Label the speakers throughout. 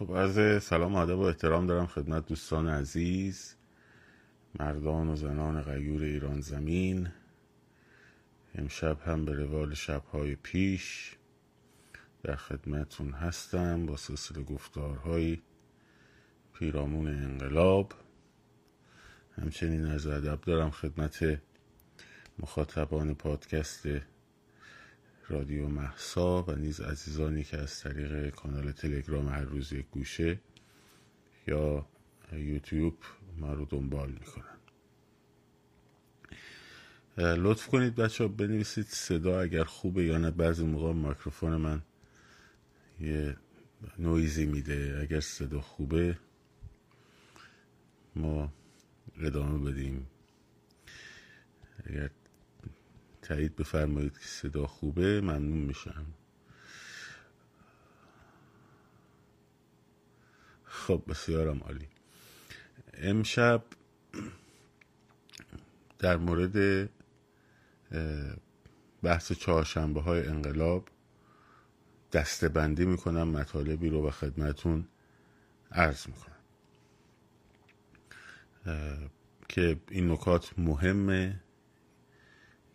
Speaker 1: خب عرض سلام ادب و احترام دارم خدمت دوستان عزیز مردان و زنان غیور ایران زمین. امشب هم به روال شبهای پیش در خدمتون هستم با سلسله گفتارهای پیرامون انقلاب. همچنین از ادب دارم خدمت مخاطبان پادکست رادیو محسا و نیز عزیزانی که از طریق کانال تلگرام هر روز یک گوشه یا یوتیوب ما رو دنبال می‌کنن. لطف کنید بچه ها بنویسید صدا اگر خوبه یا نه. بعضی موقع میکروفون من یه نویزی میده. اگر صدا خوبه ما ادامه بدیم. اگر تایید بفرمایید که صدا خوبه ممنون میشم. خب بسیارم عالی. امشب در مورد بحث چهارشنبه های انقلاب دسته بندی می‌کنم مطالبی رو به خدمتون عرض می‌کنم. که این نکات مهمه.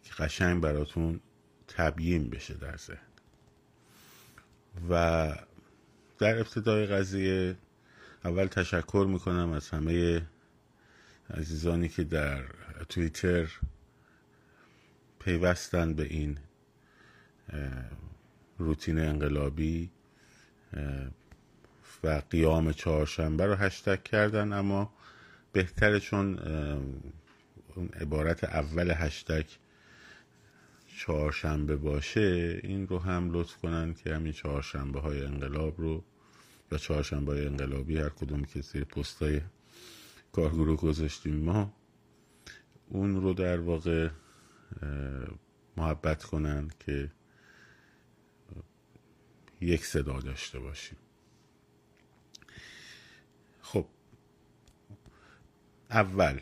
Speaker 1: که قشنگ براتون تبیین بشه در ذهن. و در ابتدای قضیه اول تشکر می‌کنم از همه عزیزانی که در توییتر پیوستن به این روتین انقلابی و قیام چهارشنبه رو هشتگ کردن. اما بهتره چون اون عبارت اول هشتگ چهارشنبه باشه این رو هم لطف کنن که همین چهارشنبه های انقلاب رو یا چهارشنبه های انقلابی هر کدوم که زیر پستای کارگروه گذاشتیم ما اون رو در واقع محبت کنن که یک صدا داشته باشیم. خب اول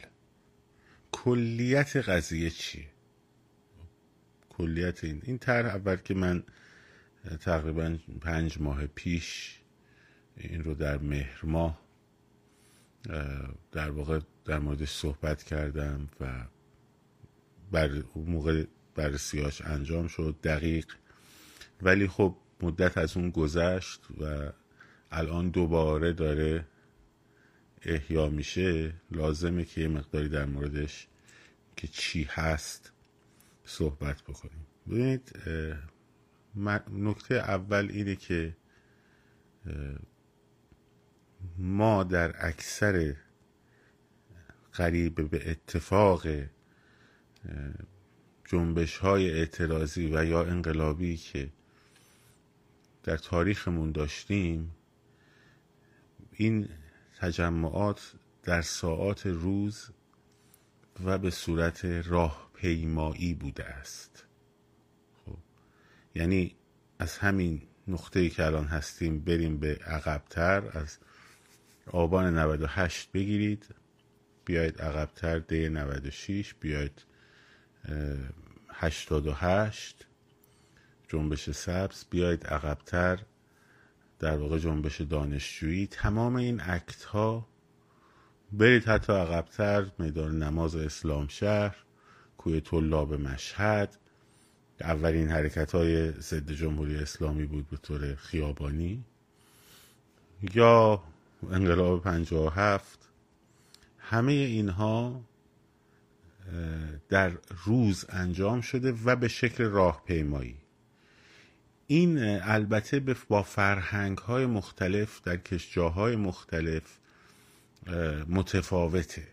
Speaker 1: کلیت قضیه چیه؟ کلیت این. این طرح اول که من تقریبا پنج ماه پیش این رو در مهر ماه در واقع در موردش صحبت کردم و بر موقع بررسیاش انجام شد دقیق. ولی خب مدت از اون گذشت و الان دوباره داره احیا میشه. لازمه که یه مقداری در موردش که چی هست صحبت بکنیم. ببینید نکته اول اینه که ما در اکثر قریب به اتفاق جنبش های اعتراضی و یا انقلابی که در تاریخمون داشتیم این تجمعات در ساعات روز و به صورت راهپیمایی بوده است. خب. یعنی از همین نقطه ای که الان هستیم بریم به عقبتر از آبان 98 بگیرید. بیاید عقبتر دی 96 بیاید 88 جنبش سبز. بیاید عقبتر در واقع جنبش دانشجویی. تمام این اکت ها برید حتی عقبتر میدان نماز اسلام شهر. کوی طلاب مشهد. اولین حرکت های ضد جمهوری اسلامی بود به طور خیابانی. یا انقلاب پنجاه و هفت. همه اینها در روز انجام شده و به شکل راهپیمایی. این البته با فرهنگ های مختلف در کشجاهای مختلف متفاوته.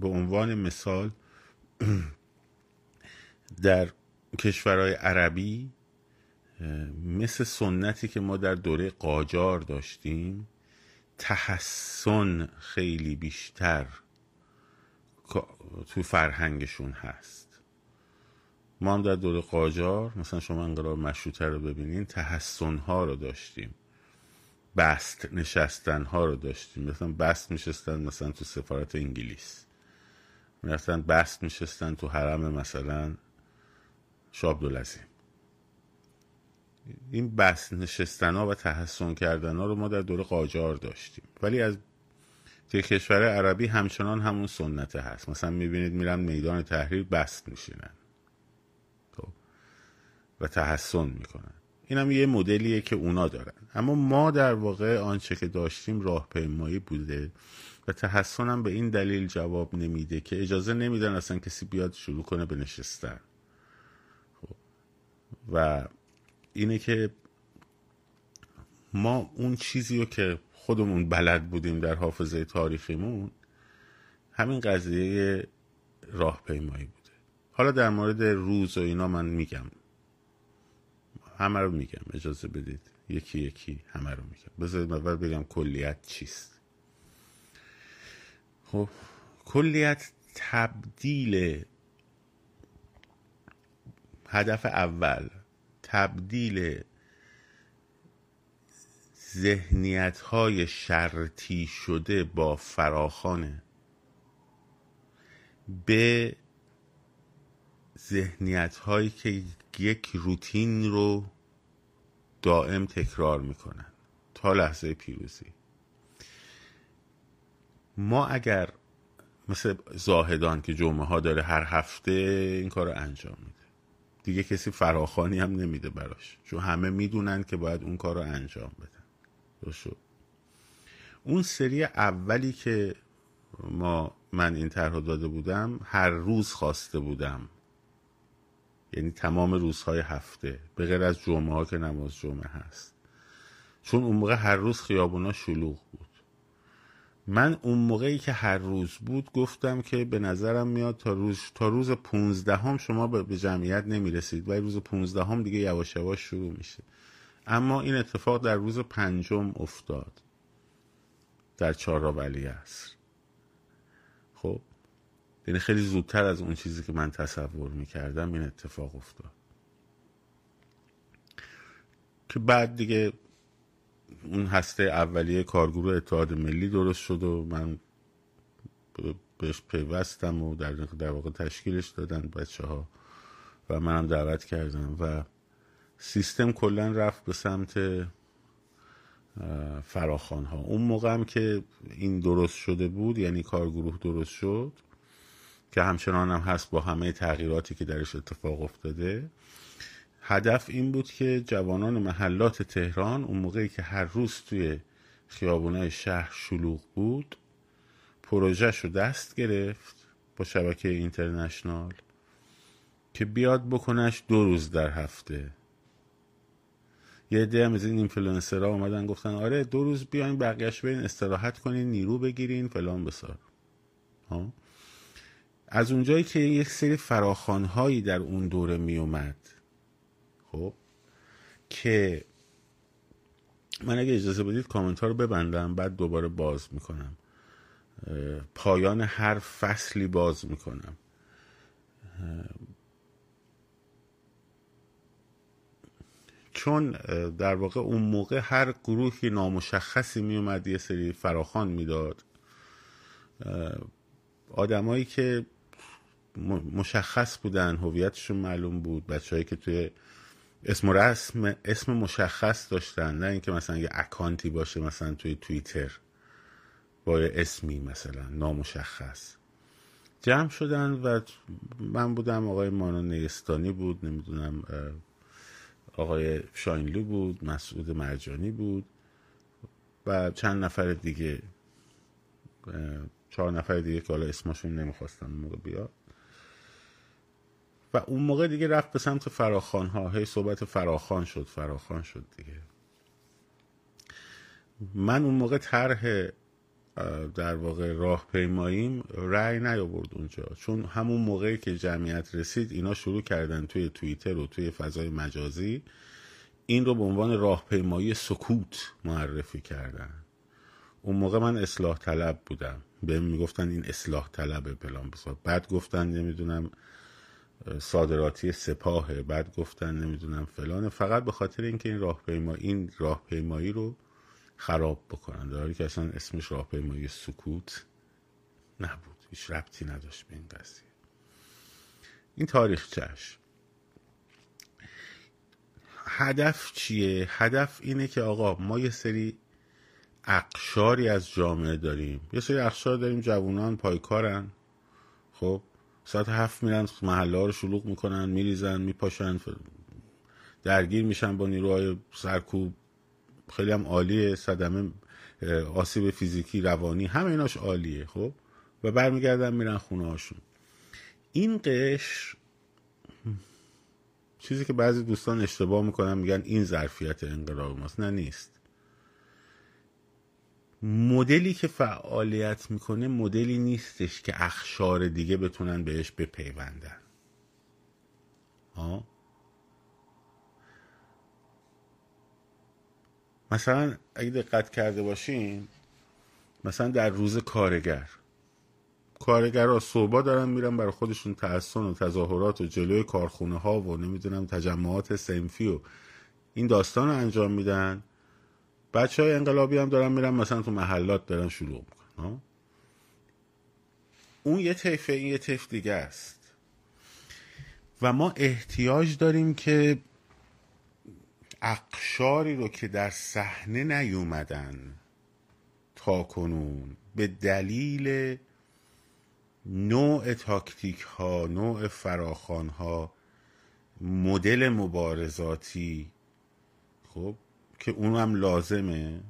Speaker 1: به عنوان مثال در کشورهای عربی مثل سنتی که ما در دوره قاجار داشتیم تحسن خیلی بیشتر تو فرهنگشون هست. ما هم در دوره قاجار مثلا شما انقلاب مشروطه رو ببینین تحسن ها رو داشتیم. بست نشستن ها رو داشتیم. مثلا بست میشستن مثلا تو سفارت انگلیس. مثلا بست میشستن تو حرم مثلا شاب دولزیم این بس نشستن ها و تحسن کردن ها رو ما در دوره قاجار داشتیم. ولی از توی کشور عربی همچنان همون سنت هست. مثلا می‌بینید میرن میدان تحریر بست میشینن. خب. و تحسن می‌کنن. این هم یه مدلیه که اونا دارن. اما ما در واقع آنچه که داشتیم راهپیمایی بوده و تحسن هم به این دلیل جواب نمیده که اجازه نمیدن اصلا کسی بیاد شروع کنه به نشستن. خب. و اینه که ما اون چیزی رو که خودمون بلد بودیم در حافظه تاریخیمون همین قضیه راهپیمایی بوده. حالا در مورد روز و اینا من میگم. همه رو میگم. اجازه بدید. یکی یکی همه رو میگم. بذارید اول بگم کلیت چیست. خب کلیت تبدیل هدف اول تبدیل ذهنیت های شرطی شده با فراخانه به ذهنیت هایی که یک روتین رو دائم تکرار می‌کنن تا لحظه پیروزی. ما اگر مثل زاهدان که جمعه ها داره هر هفته این کار رو انجام میده. دیگه کسی فراخانی هم نمیده براش. چون همه می‌دونن که باید اون کار رو انجام بدن. شد. اون سری اولی که ما من این طرح داده بودم هر روز خواسته بودم. یعنی تمام روزهای هفته. به غیر از جمعه ها که نماز جمعه هست. چون اون موقع هر روز خیابونا شلوغ بود. من اون موقعی که هر روز بود گفتم که به نظرم میاد تا روز تا روز پونزدهم شما به جمعیت نمی‌رسید و روز پونزدهم دیگه یواش یواش شروع میشه. اما این اتفاق در روز پنجم افتاد. در چهار ولی است خب یعنی خیلی زودتر از اون چیزی که من تصور می‌کردم این اتفاق افتاد. که بعد دیگه اون هسته اولیه کارگروه اتحاد ملی درست شد و من بهش پیوستم و در, در واقع تشکیلش دادن بچه ها و منم دعوت کردم و سیستم کلا رفت به سمت فراخان ها اون موقع هم که این درست شده بود یعنی کارگروه درست شد که همچنان هم هست با همه تغییراتی که درش اتفاق افتاده هدف این بود که جوانان محلات تهران اون موقعی که هر روز توی خیابونای شهر شلوغ بود پروژهش رو دست گرفت با شبکه اینترنشنال که بیاد بکنش دو روز در هفته. یه عده هم از این اینفلوئنسرها اومدن گفتن آره دو روز بیاین بقیهش برین استراحت کنین نیرو بگیرین فلان بیسار. ها؟ از اونجایی که یک سری فراخانهایی در اون دوره می اومد خب که من اگه اجازه بدید کامنت ها رو ببندم بعد دوباره باز می‌کنم. پایان هر فصلی باز می‌کنم. چون در واقع اون موقع هر گروهی نامشخصی میومد یه سری فراخان می‌داد. آدمایی که مشخص بودن هویتشون معلوم بود بچههایی که توی اسم و رسم اسم مشخص داشتن نه اینکه مثلا یه اکانتی باشه مثلا توی توییتر با یه اسمی مثلا نامشخص. جمع شدن و من بودم آقای مانا نیستانی بود نمی‌دونم آقای شاینلو بود مسعود مرجانی بود و چند نفر دیگه چهار نفر دیگه که حالا اسمشون نمی‌خواستم موقع بیاد. و اون موقع دیگه رفت به سمت فراخان ها هی صحبت فراخان شد فراخان شد دیگه. من اون موقع طرح در واقع راهپیماییم رأی نیاورد اونجا. چون همون موقعی که جمعیت رسید اینا شروع کردن توی توییتر و توی فضای مجازی این رو به عنوان راهپیمایی سکوت معرفی کردن. اون موقع من اصلاح طلب بودم. بهم می‌گفتن این اصلاح طلب پلان بسار بعد گفتن نمی‌دونم صادراتی سپاهه بعد گفتن نمی‌دونم فلان. فقط به خاطر اینکه این راهپیما این راهپیمایی رو خراب بکنن. در که اصلا اسمش راهپیمایی سکوت نبود. هیچ ربطی نداشت به این قضیه. این تاریخ چش. هدف چیه؟ هدف اینه که آقا ما یه سری اقشاری از جامعه داریم. یه سری اقشار داریم. جوانان پایکارن. خب؟ ساعت هفت میرن محله ها رو شلوغ می‌کنن میریزن میپاشن درگیر میشن با نیروهای سرکوب. خیلی هم عالیه صدمه آسیب فیزیکی روانی همه ایناش عالیه خب؟ و برمیگردن میرن خونه هاشون. این قشر چیزی که بعضی دوستان اشتباه می‌کنن میگن این ظرفیت انقلاب ماست. نه نیست. مدلی که فعالیت می‌کنه مدلی نیستش که اخشار دیگه بتونن بهش بپیوندن. ها مثلا اگه دقت کرده باشین مثلا در روز کارگر کارگرها صوبا دارن میرن برای خودشون تحسن و تظاهرات و جلوی کارخونه ها و نمی‌دونم تجمعات سنفی و این داستان رو انجام میدن. بچه های انقلابی هم دارن میرن مثلا تو محلات دارن شروع می‌کنن اون یه طیفه این یه طیف دیگه است. و ما احتیاج داریم که اقشاری رو که در صحنه نیومدن تا کنون به دلیل نوع تاکتیک ها نوع فراخان ها مدل مبارزاتی خب که اون هم لازمه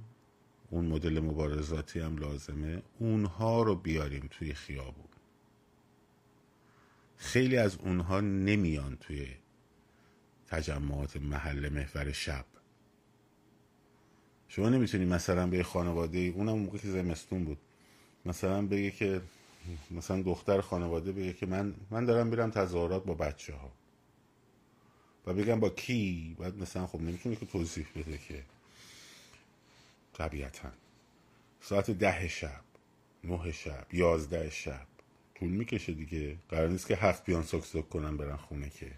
Speaker 1: اون مدل مبارزاتی هم لازمه اونها رو بیاریم توی خیابون. خیلی از اونها نمیان توی تجمعات محل محور شب. شما نمی‌تونی مثلا به خانواده اونم موقع که زمستون بود مثلا بگه که مثلا دختر خانواده بگه که من من دارم میرم تظاهرات با بچه ها و بگم با کی؟ بعد مثلا خب نمی‌تونه که توضیح بده که طبیعتا. ساعت ده شب نه شب یازده شب. طول می‌کشه دیگه. قرار نیست که هفت بیان سک سک کنن برن خونه که.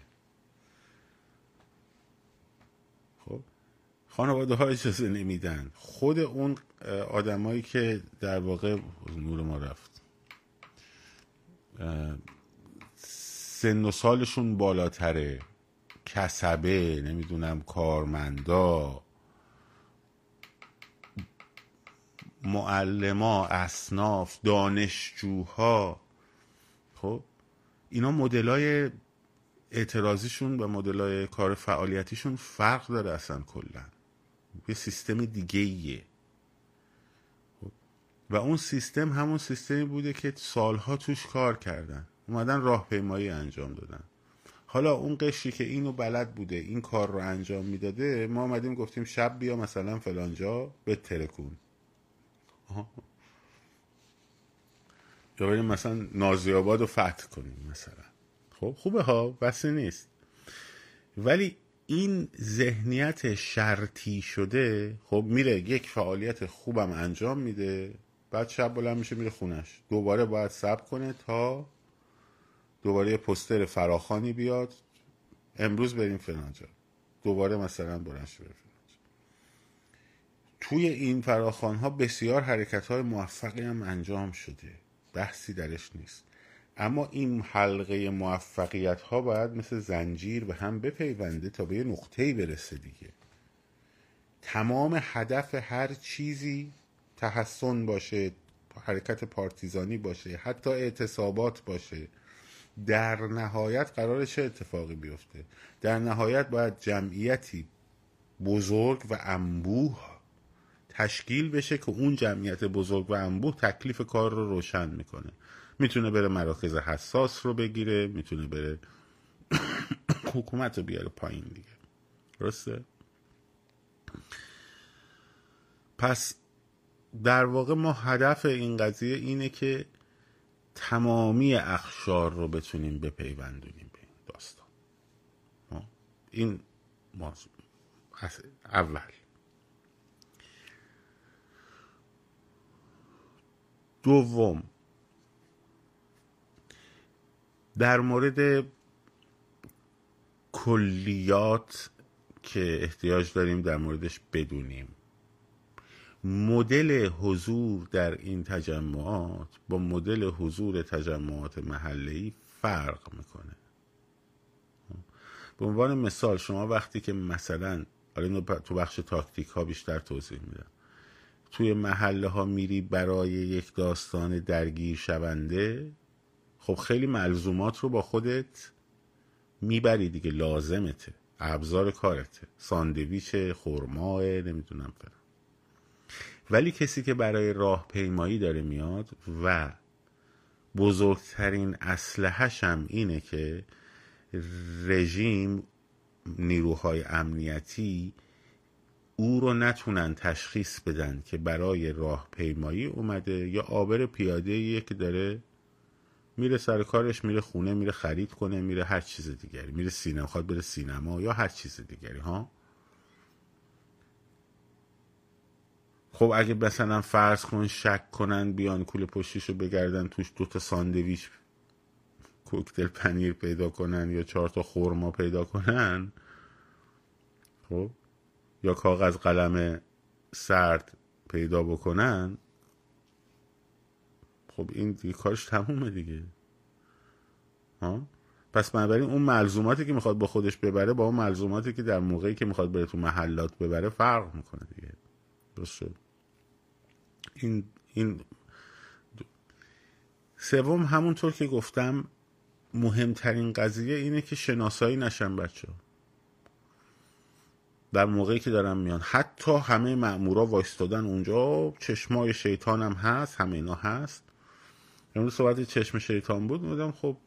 Speaker 1: خب؟ خانواده ها اجازه نمیدن. خود اون آدمایی که در واقع نور ما رفت. سن و سالشون بالاتره. کسبه نمی‌دونم کارمندا معلما اصناف دانشجوها. خب اینا مدلای اعتراضیشون و مدلای کار فعالیتیشون فرق داره اصلا کلا. یه سیستم دیگه ایه خب، و اون سیستم همون سیستمی بوده که سالها توش کار کردن. اومدن راهپیمایی انجام دادن. حالا اون قشری که اینو بلد بوده این کار رو انجام می‌داده ما آمدیم گفتیم شب بیا مثلا فلانجا به ترکون یا بریم مثلا نازیاباد رو فتح کنیم مثلا. خب خوبه ها بسی نیست. ولی این ذهنیت شرطی شده خب میره یک فعالیت خوبم انجام میده بعد شب بلند میشه میره خونش. دوباره باید صبر کنه تا دوباره پستر فراخانی بیاد. امروز بریم فلانجا دوباره مثلا برنش بریم توی این فراخان ها بسیار حرکت های موفقی هم انجام شده. بحثی درش نیست. اما این حلقه موفقیت ها باید مثل زنجیر به هم بپیونده تا به یه نقطه برسه دیگه. تمام هدف هر چیزی تحسن باشه حرکت پارتیزانی باشه حتی اعتصابات باشه. در نهایت قرار چه اتفاقی بیفته؟ در نهایت باید جمعیتی بزرگ و انبوه تشکیل بشه که اون جمعیت بزرگ و انبوه تکلیف کار رو روشن می‌کنه. می‌تونه بره مراکز حساس رو بگیره می‌تونه بره حکومت رو بیاره پایین دیگه. درسته؟ پس در واقع ما هدف این قضیه اینه که تمامی اخشار رو بتونیم بپیوندونیم به این داستان. این اول. دوم. در مورد کلیات که احتیاج داریم در موردش بدونیم. مدل حضور در این تجمعات با مدل حضور تجمعات محلی فرق می‌کنه. به عنوان مثال شما وقتی که مثلا حالا تو بخش تاکتیک ها بیشتر توضیح میدم. توی محله ها میری برای یک داستان درگیر شونده خب خیلی ملزومات رو با خودت می‌بری دیگه لازمته. ابزار کارته. ساندویچ خرماه نمی‌دونم فرم ولی کسی که برای راه پیمایی داره میاد و بزرگترین اسلحهش هم اینه که رژیم نیروهای امنیتی او رو نتونن تشخیص بدن که برای راه پیمایی اومده یا آبر پیاده که داره میره سر کارش میره خونه میره خرید کنه میره هر چیز دیگری میره سینما خواد بره سینما یا هر چیز دیگری ها؟ خب اگه مثلا فرض کن شک کنن بیان کول پشتیشو بگردن توش دوتا ساندویچ کوکتل پنیر پیدا کنن یا چهار تا خورما پیدا کنن خب یا کاغذ قلم سرد پیدا بکنن خب این دیگه کارش تمومه دیگه. ها؟ پس بنابراین اون ملزوماتی که می‌خواد با خودش ببره با اون ملزوماتی که در موقعی که می‌خواد بره تو محلات ببره فرق می‌کنه دیگه. درست شد؟ این این سوم همونطور که گفتم مهمترین قضیه اینه که شناسایی نشن بچه در موقعی که دارم میان. حتی همه مأمورا وایستادن اونجا چشمای شیطان هم هست همه اینا هست. امروز صحبت چشم شیطان بود میدم خب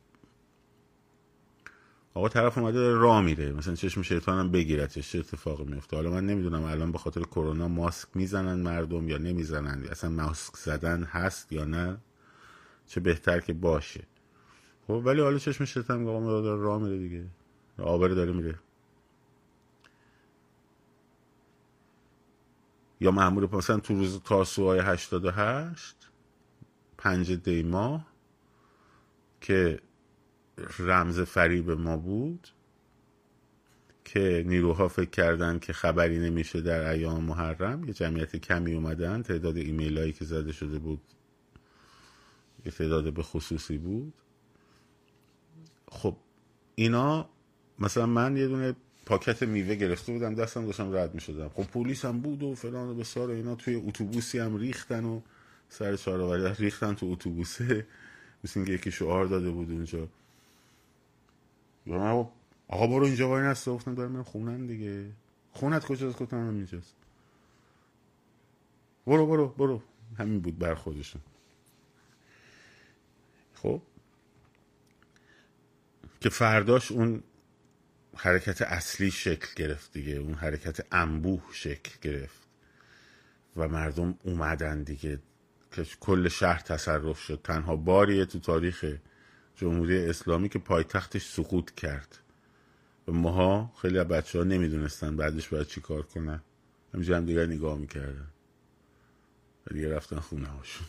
Speaker 1: آقا طرف اومده راه میره. مثلا چشم شیطان هم بگیرتش چه اتفاقی میفته. حالا من نمی‌دونم الان به خاطر کرونا ماسک می‌زنن مردم یا نمی‌زنن. اصلا ماسک زدن هست یا نه؟ چه بهتر که باشه. خب ولی حالا چشم شیطان آقا داره راه میره دیگه. آبره داره میره. یا معمول مثلا تو روز تاسوهای 88 پنج دیما که رمز فریب ما بود که نیروها فکر کردن که خبری نمیشه در ایام محرم. یه جمعیت کمی اومدن. تعداد ایمیل هایی که زده شده بود یه تعداد به خصوصی بود. خب اینا مثلا من یه دونه پاکت میوه گرفته بودم دستم داشتم رد می‌شدم. خب پلیس هم بود و فلان و بسار اینا توی اتوبوسی هم ریختن و سر چهارآوری ریختن تو اتوبوسه. مثل اینکه یکی شعار داده بود اونجا. آقا برو اینجا وای نسته گفتم دارم میرم خونن دیگه. خونت کجاست؟ گفتم هم اینجاست. برو برو برو. همین بود بر خودشون. خب. که فرداش اون حرکت اصلی شکل گرفت دیگه. اون حرکت انبوه شکل گرفت. و مردم اومدن دیگه. که کل شهر تصرف شد. تنها باریه تو تاریخ جمهوری اسلامی که پایتختش سقوط کرد. و ماها خیلی از بچه ها نمی‌دونستن بعدش باید چی کار کنن. همینجا هم دیگر نگاه می‌کردن. و دیگه رفتن خونه هاشون.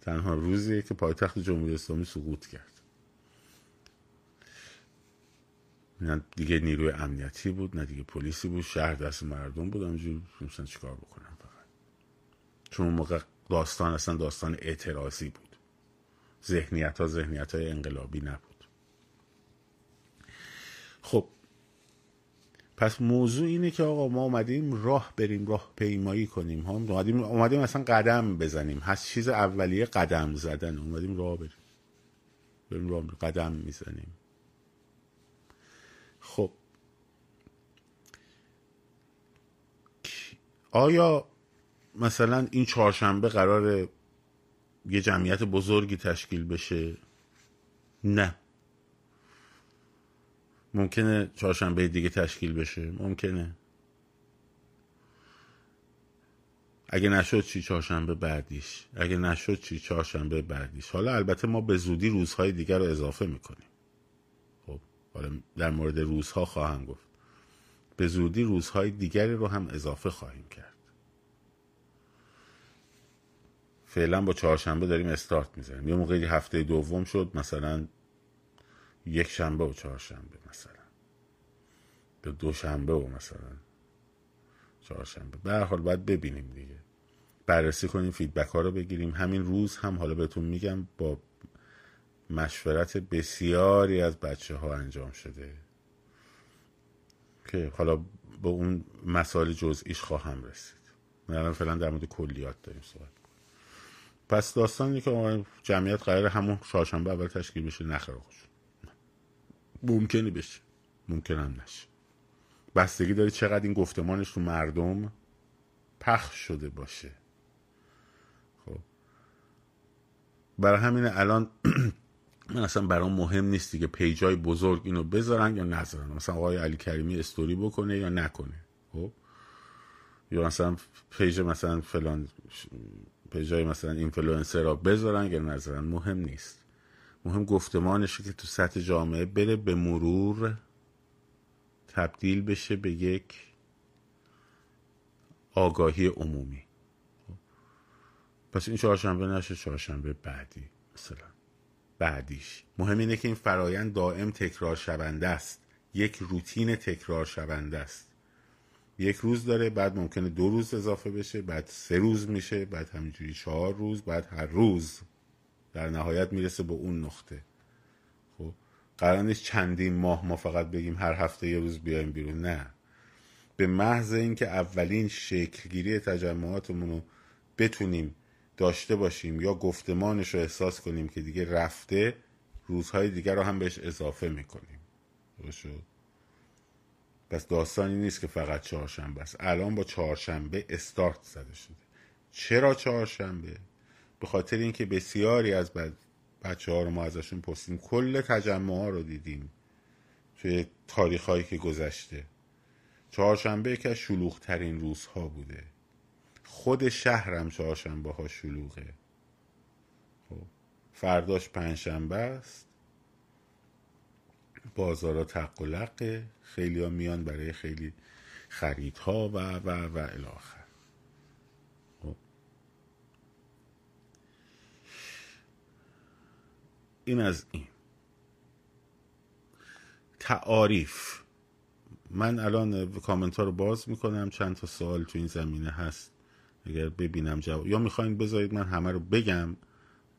Speaker 1: تنها روزیه که پایتخت جمهوری اسلامی سقوط کرد. نه دیگه نیروی امنیتی بود نه دیگه پلیسی بود شهر دست مردم بود. همجور چی چیکار بکنم فقط. چون موقع داستان اصلا داستان اعتراضی بود. ذهنیت ها ذهنیت های انقلابی نبود. خب پس موضوع اینه که آقا ما اومدیم راه بریم راه پیمایی کنیم ها؟ اومدیم اومدیم اصلا قدم بزنیم. هست چیز اولیه قدم زدن اومدیم راه بریم. بریم راه قدم می‌زنیم. خب. آیا مثلا این چهارشنبه قرار یه جمعیت بزرگی تشکیل بشه؟ نه. ممکنه چهارشنبه دیگه تشکیل بشه؟ ممکنه. اگه نشد چی چهارشنبه بعدیش؟ اگه نشد چی چهارشنبه بعدیش؟ حالا البته ما به زودی روزهای دیگر رو اضافه می‌کنیم. خب حالا در مورد روزها خواهم گفت. به زودی روزهای دیگری رو هم اضافه خواهیم کرد. فعلا با چهارشنبه داریم استارت می‌زنیم. یه موقعی هفته دوم شد مثلا یک شنبه و چهارشنبه مثلا. به دوشنبه و مثلا چهارشنبه. به هر حال باید ببینیم دیگه. بررسی کنیم فیدبک ها رو بگیریم. همین روز هم حالا بهتون میگم با مشورت بسیاری از بچه ها انجام شده. که حالا به اون مسائل جزئیش خواهم رسید. من فعلا در مورد کلیات داریم صحبت پس داستانی که جمعیت قرار همون چهارشنبه اول تشکیل بشه نخره خوش ممکنه بشه. ممکن هم نشه. بستگی داره چقدر این گفتمانش تو مردم پخش شده باشه. خب. برای همین الان من اصلا برام مهم نیست دیگه پیجای بزرگ اینو بذارن یا نذارن. مثلا آقای علی کریمی استوری بکنه یا نکنه. خب. یا مثلا page مثلا فلان page ای مثلا اینفلوئنسر را بذارن یا مهم نیست. مهم گفتمانشه که تو سطح جامعه بره به مرور تبدیل بشه به یک آگاهی عمومی. پس این چهارشنبه نشه چهارشنبه بعدی. مثلا بعدیش. مهم اینه که این فرایند دائم تکرار شونده است. یک روتین تکرار شونده است. یک روز داره بعد ممکنه دو روز اضافه بشه بعد سه روز میشه بعد همینجوری چهار روز بعد هر روز در نهایت می‌رسه به اون نقطه. خب قرار نیست چندین ماه ما فقط بگیم هر هفته یه روز بیایم بیرون نه. به محض اینکه اولین شکلگیری تجمعاتمون رو بتونیم داشته باشیم یا گفتمانش رو احساس کنیم که دیگه رفته روزهای دیگر رو هم بهش اضافه می‌کنیم. شد؟ پس داستانی نیست که فقط چهارشنبه است. الان با چهارشنبه استارت زده شده. چرا چهارشنبه؟ به خاطر اینکه بسیاری از بچه ها رو ما ازشون پستیم کل تجمع ها رو دیدیم توی تاریخ هایی که گذشته. چهارشنبه از شلوغ ترین روزها بوده. خود شهرم چهارشنبه ها شلوغه. خب فرداش پنجشنبه است. بازارا تق و لقه خیلی ها میان برای خیلی خریدها و و و الاخر خب. این از این. تعاریف. من الان کامنت ها رو باز می‌کنم. چند تا سوال تو این زمینه هست. اگر ببینم جواب. یا می‌خواین بذارید من همه رو بگم.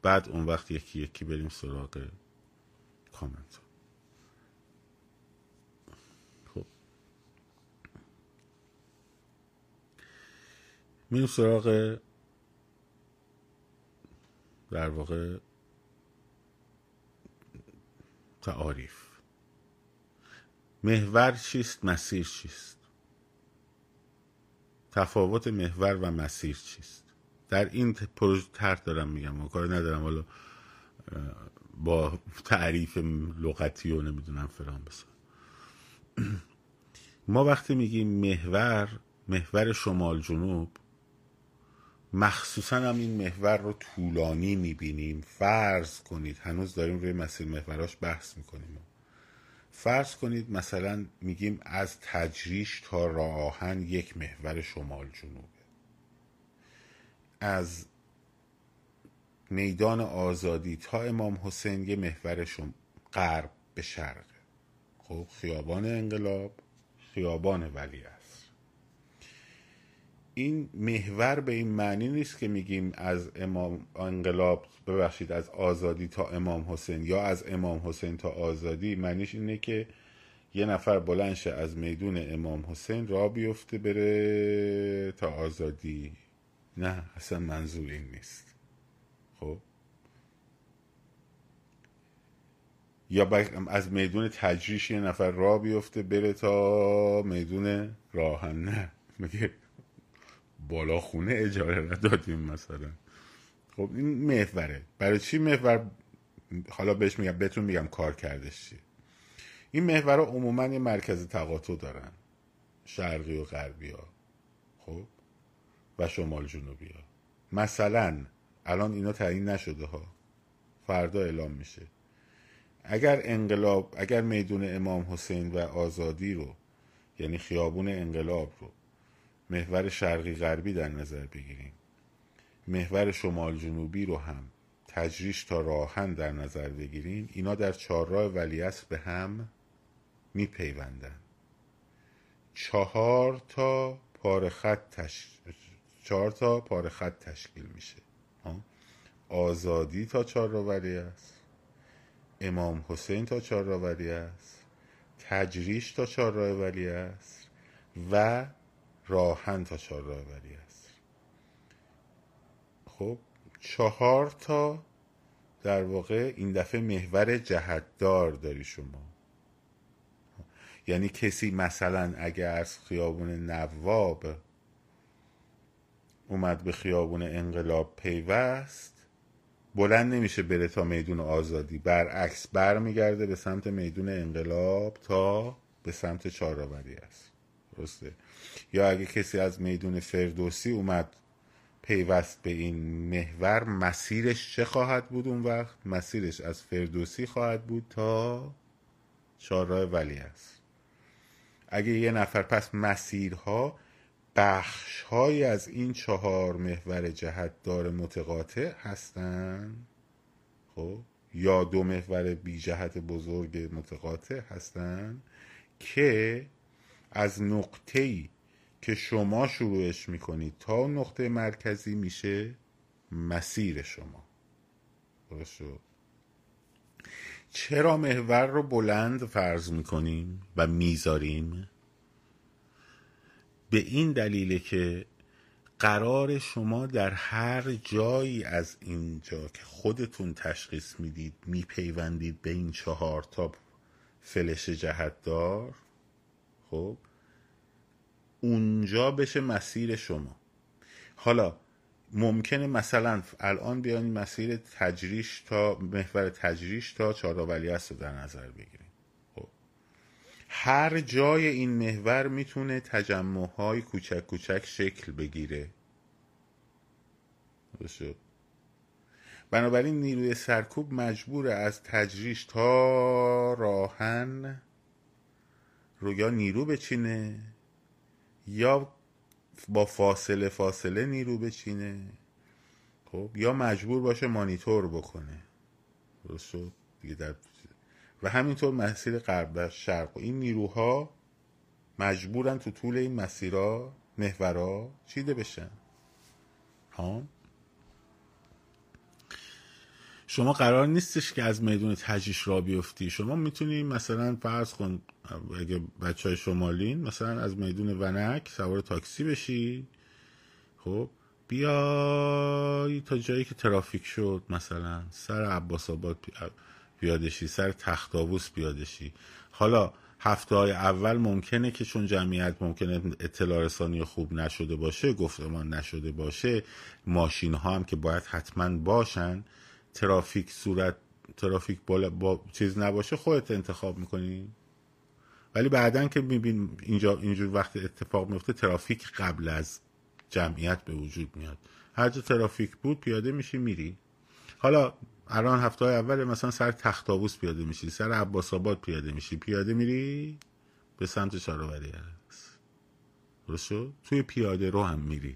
Speaker 1: بعد اون وقت یکی یکی بریم سراغ کامنت میریم سراغ در واقع تعاریف. محور چیست؟ مسیر چیست؟ تفاوت محور و مسیر چیست؟ در این پروژه ترک دارم میگم کار ندارم حالا با تعریف لغتی و نمی‌دونم فرام بسا ما وقتی میگیم محور محور شمال جنوب مخصوصا هم این محور رو طولانی می‌بینیم. فرض کنید هنوز داریم روی مسیر محوراش بحث می‌کنیم. فرض کنید مثلا میگیم از تجریش تا راه آهن یک محور شمال جنوبه. از میدان آزادی تا امام حسین یه محور غرب به شرقه خب خیابان انقلاب خیابان ولی این محور به این معنی نیست که میگیم از امام انقلاب ببخشید از آزادی تا امام حسین یا از امام حسین تا آزادی. معنیش اینه که یه نفر بلنشه از میدون امام حسین را بیفته بره تا آزادی. نه اصلا منظور این نیست. خب؟ یا از میدون تجریش یه نفر را بیفته بره تا میدون راهن. نه میگه بالا خونه اجاره ندادیم مثلا. خب این محوره. برای چی محور؟ حالا بهش میگم بهتون میگم کار کردش چی این محور عموما یه مرکز تقاطع دارن. شرقی و غربی ها. خب؟ و شمال جنوبی ها. مثلا الان اینا تعیین نشده ها. فردا اعلام میشه. اگر انقلاب اگر میدون امام حسین و آزادی رو یعنی خیابون انقلاب رو محور شرقی غربی در نظر بگیریم. محور شمال جنوبی رو هم تجریش تا راهن در نظر بگیریم. اینا در چهارراه ولیعصر به هم میپیوندن. چهار تا پاره خط تش... چهار تا پاره خط تشکیل میشه. آزادی تا چهار ولی است امام حسین تا چهار ولی است تجریش تا چهارراه است و راهن تا چهارراه ولی است. خب چهار تا در واقع این دفعه محور جهتدار داری شما. یعنی کسی مثلا اگر از خیابون نواب اومد به خیابون انقلاب پیوست بلند نمیشه بره تا میدون آزادی. برعکس برمیگرده به سمت میدون انقلاب تا به سمت چهارآوری است. درسته؟ یا اگه کسی از میدون فردوسی اومد پیوست به این محور مسیرش چه خواهد بود اون وقت؟ مسیرش از فردوسی خواهد بود تا چهارراه ولی است. اگه یه نفر پس مسیرها بخش های از این چهار محور جهت دار متقاطع هستن خب یا دو محور بی جهت بزرگ متقاطع هستن که از نقطه ای که شما شروعش می‌کنید. تا نقطه مرکزی میشه مسیر شما. درست چرا محور رو بلند فرض می‌کنیم و می‌ذاریم؟ به این دلیله که قرار شما در هر جایی از اینجا که خودتون تشخیص می‌دید میپیوندید به این چهار تا فلش جهت دار خب؟ اونجا بشه مسیر شما. حالا ممکنه مثلا الان بیان مسیر تجریش تا محور تجریش تا چهارآوری است رو در نظر بگیریم. خب. هر جای این محور می‌تونه تجمع های کوچک کوچک شکل بگیره. شد بنابراین نیروی سرکوب مجبور از تجریش تا راهن رو یا نیرو بچینه یا با فاصله فاصله نیرو بچینه خب؟ یا مجبور باشه مانیتور بکنه. درست شد؟ دیگه در و همینطور مسیر غرب و شرق. و این نیروها مجبورن تو طول این مسیرها محورا چیده بشن. ها؟ شما قرار نیستش که از میدون تجیش را بیفتی. شما می‌تونی مثلا فرض کن اگه بچه های شمالین مثلا از میدون ونک سوار تاکسی بشی خب بیای تا جایی که ترافیک شد مثلا سر عباس آباد پیادشی سر تختاووس پیادشی حالا هفته های اول ممکنه که چون جمعیت ممکنه اطلاع رسانی خوب نشده باشه گفتمان نشده باشه ماشین ها هم که باید حتما باشن ترافیک صورت ترافیک بالا با چیز نباشه خودت انتخاب می‌کنی؟ ولی بعدا که میبین اینجا اینجور وقت اتفاق میفته ترافیک قبل از جمعیت به وجود میاد. هر جا ترافیک بود پیاده میشی میری. حالا الان هفته های اول مثلا سر تختاووس پیاده میشی سر عباس آباد پیاده میشی پیاده میری به سمت چهارآوری است درست توی پیاده رو هم میری.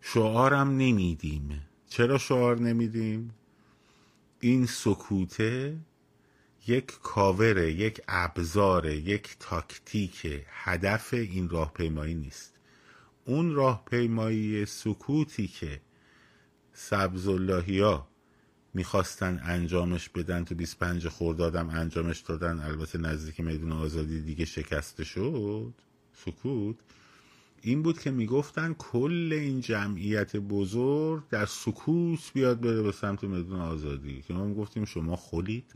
Speaker 1: شعارم نمیدیم. چرا شعار نمیدیم؟ این سکوته یک کاوره یک ابزار یک تاکتیک هدف این راهپیمایی نیست. اون راهپیمایی سکوتی که ها می‌خواستن انجامش بدن تو 25 خوردادم انجامش دادن البته نزدیک میدون آزادی دیگه شکسته شد سکوت. این بود که می‌گفتن کل این جمعیت بزرگ در سکوت بیاد بره به سمت میدون آزادی. که ما می‌گفتیم شما خولید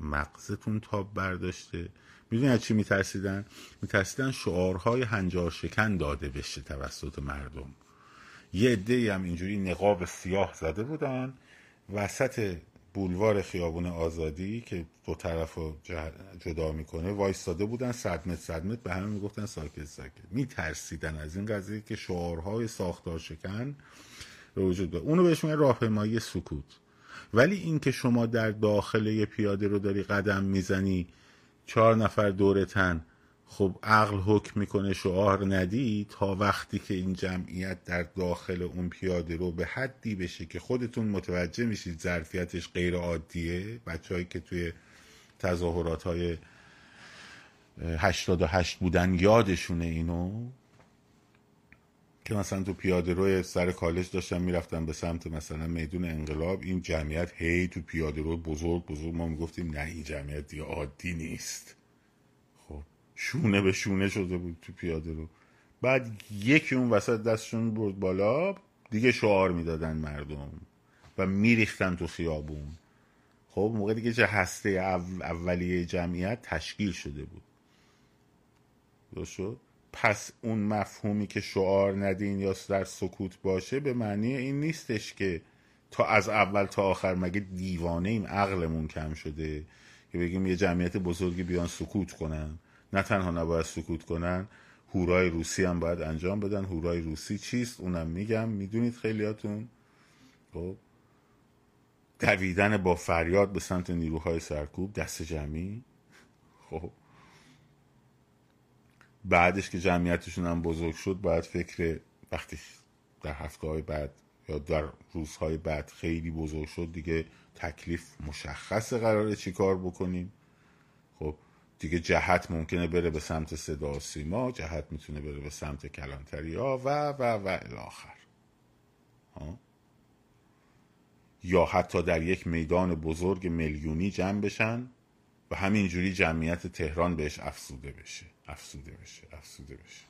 Speaker 1: مغزتون تاب برداشته. می‌دونی از چی میترسیدن؟ میترسیدن شعارهای هنجار شکن داده بشه توسط مردم. یه عده هم اینجوری نقاب سیاه زده بودن. وسط بولوار خیابون آزادی که دو طرف رو جدا می‌کنه وایستاده بودن صد متر صد متر به همه می‌گفتن ساکت ساکت. میترسیدن از این قضیه که شعارهای ساختار شکن به وجود بیاد. اونو بهش میگن راهپیمایی سکوت. ولی اینکه شما در داخل یه پیاده رو داری قدم می‌زنی چهار نفر دورتن خب عقل حکم می‌کنه شعار ندی تا وقتی که این جمعیت در داخل اون پیاده رو به حدی بشه که خودتون متوجه میشید ظرفیتش غیر عادیه. بچههایی که توی تظاهرات های 88 بودن یادشونه اینو که مثلا تو پیاده روی سر کالج داشتم می‌رفتم به سمت مثلا میدون انقلاب. این جمعیت هی تو پیاده روی بزرگ بزرگ ما می‌گفتیم نه این جمعیت دیگه عادی نیست. شونه به شونه شده بود تو پیاده رو. بعد یکی اون وسط دستشون برد بالا دیگه شعار می‌دادن مردم و میریختن تو خیابون. خب موقع دیگه چه هسته اولیه جمعیت تشکیل شده بود. درست شد؟ پس اون مفهومی که شعار ندین یا در سکوت باشه به معنی این نیستش که تا از اول تا آخر مگه دیوانه ایم عقلمون کم شده که بگیم یه جمعیت بزرگی بیان سکوت کنن. نه تنها نباید سکوت کنن هورای روسی هم باید انجام بدن. هورای روسی چیست؟ اونم میگم. می‌دونید خیلیاتون؟ خب. دویدن با فریاد به سمت نیروهای سرکوب دست جمعی. خب. بعدش که جمعیتشون هم بزرگ شد باید فکر وقتی در هفته های بعد یا در روزهای بعد خیلی بزرگ شد دیگه تکلیف مشخص قراره چی کار بکنیم. خب. دیگه جهت ممکنه بره به سمت صدا و سیما جهت می‌تونه بره به سمت کلانتری ها و و و الاخر یا حتی در یک میدان بزرگ میلیونی جمع بشن و همینجوری جمعیت تهران بهش افسوده بشه. افسوده بشه افسوده بشه.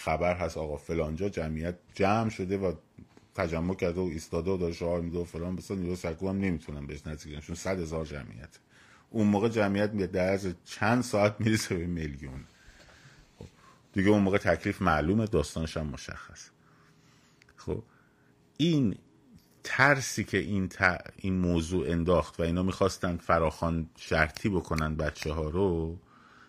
Speaker 1: خبر هست آقا فلانجا جمعیت جمع شده و تجمع کرده و ایستاده و داره شعار میده و فلان بسا نیرو سرکوب هم نمی‌تونن بهش نزدیک چون صد هزار جمعیت اون موقع جمعیت در از چند ساعت می‌رسه به میلیون. خب دیگه اون موقع تکلیف معلومه داستانش هم مشخص. خب این ترسی که این, این موضوع انداخت و اینا می‌خواستن فراخان شرطی بکنن بچه ها رو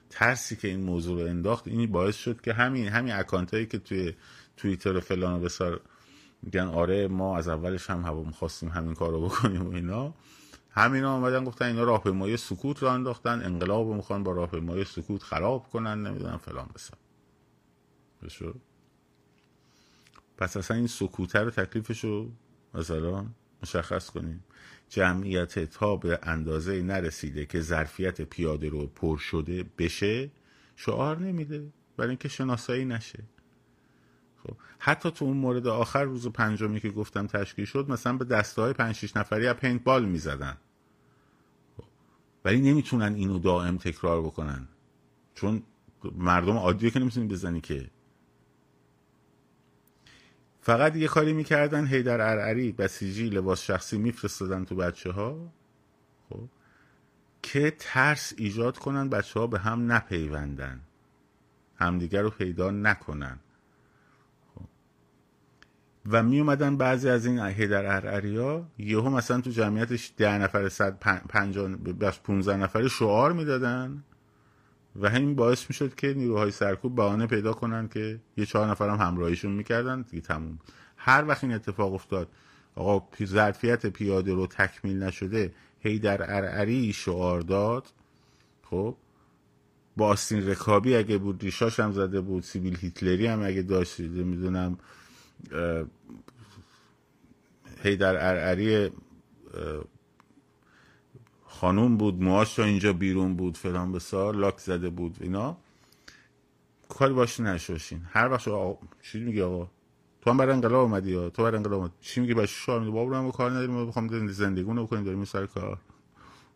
Speaker 1: ترسی که این موضوع رو انداخت این باعث شد که همین همین اکانت هایی که توی توییتر و فلان و بسار میگن آره ما از اولش هم هوا می‌خواستیم همین کار رو بکنیم و اینا. همینا آمدن گفتن اینا راهپیمایی سکوت رو انداختن انقلاب رو می‌خوان با راهپیمایی سکوت خراب کنن نمی‌دونم فلان بسار بشو پس اصلا این سکوته رو تکلیفش رو مثلا مشخص کنیم. جمعیت تا به اندازه نرسیده که ظرفیت پیاده رو پر شده بشه شعار نمیده. برای اینکه شناسایی نشه. خب. حتی تو اون مورد آخر روز پنجمی که گفتم تشکیل شد مثلا به دسته های پنج شیش نفری از پینت بال می‌زدن. خب. ولی نمی‌تونن اینو دائم تکرار بکنن. چون مردم عادیه که نمی‌تونی بزنی که. فقط یه کاری می‌کردن هیدر ارعری بسیجی لباس شخصی میفرستادن تو بچه ها خب. که ترس ایجاد کنن بچه ها به هم نپیوندن. همدیگر رو پیدا نکنن. و می اومدن بعضی از این هیدر ارعری ها یهو مثلا تو جمعیتش ده نفر صد پنجان پونزه نفر شعار می‌دادن. و همین باعث می‌شد که نیروهای سرکوب بهانه پیدا کنن که یه چهار نفر هم همراهیشون می‌کردن. دیگه تموم. هر وقت این اتفاق افتاد آقا ظرفیت پیاده رو تکمیل نشده هی در ارعری شعار داد. خب با آستین رکابی اگه بود ریشاش هم زده بود سیبیل هیتلری هم اگه داشت می‌دونم هی در ارعری خانوم بود موهاش اینجا بیرون بود فلان بسار لاک زده بود اینا. کاری باش نشوشین هر وقت آقا چی میگی آقا؟ تو هم برای انقلاب اومدی یا؟ تو برای انقلاب اومدی. چی میگی؟ باش شو میگی بابا هم کار نداریم ما بخوام زندگی بکنیم داریم سر کار.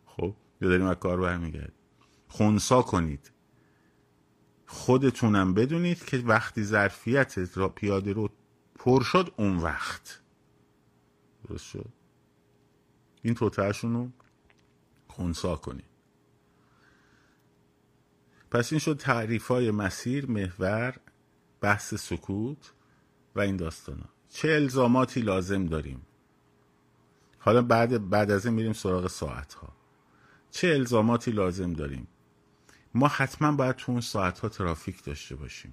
Speaker 1: خب یا داریم از کار برمیگرد خونسا کنید. خودتونم بدونید که وقتی ظرفیت پیاده رو پر شد اون وقت. درست شد. این توتهشون رو خونسا کنیم. پس این شد تعریف های مسیر محور بحث سکوت و این داستان ها. چه الزاماتی لازم داریم؟ حالا بعد, بعد از این میریم سراغ ساعت ها چه الزاماتی لازم داریم؟ ما حتما باید تو اون ساعت ها ترافیک داشته باشیم.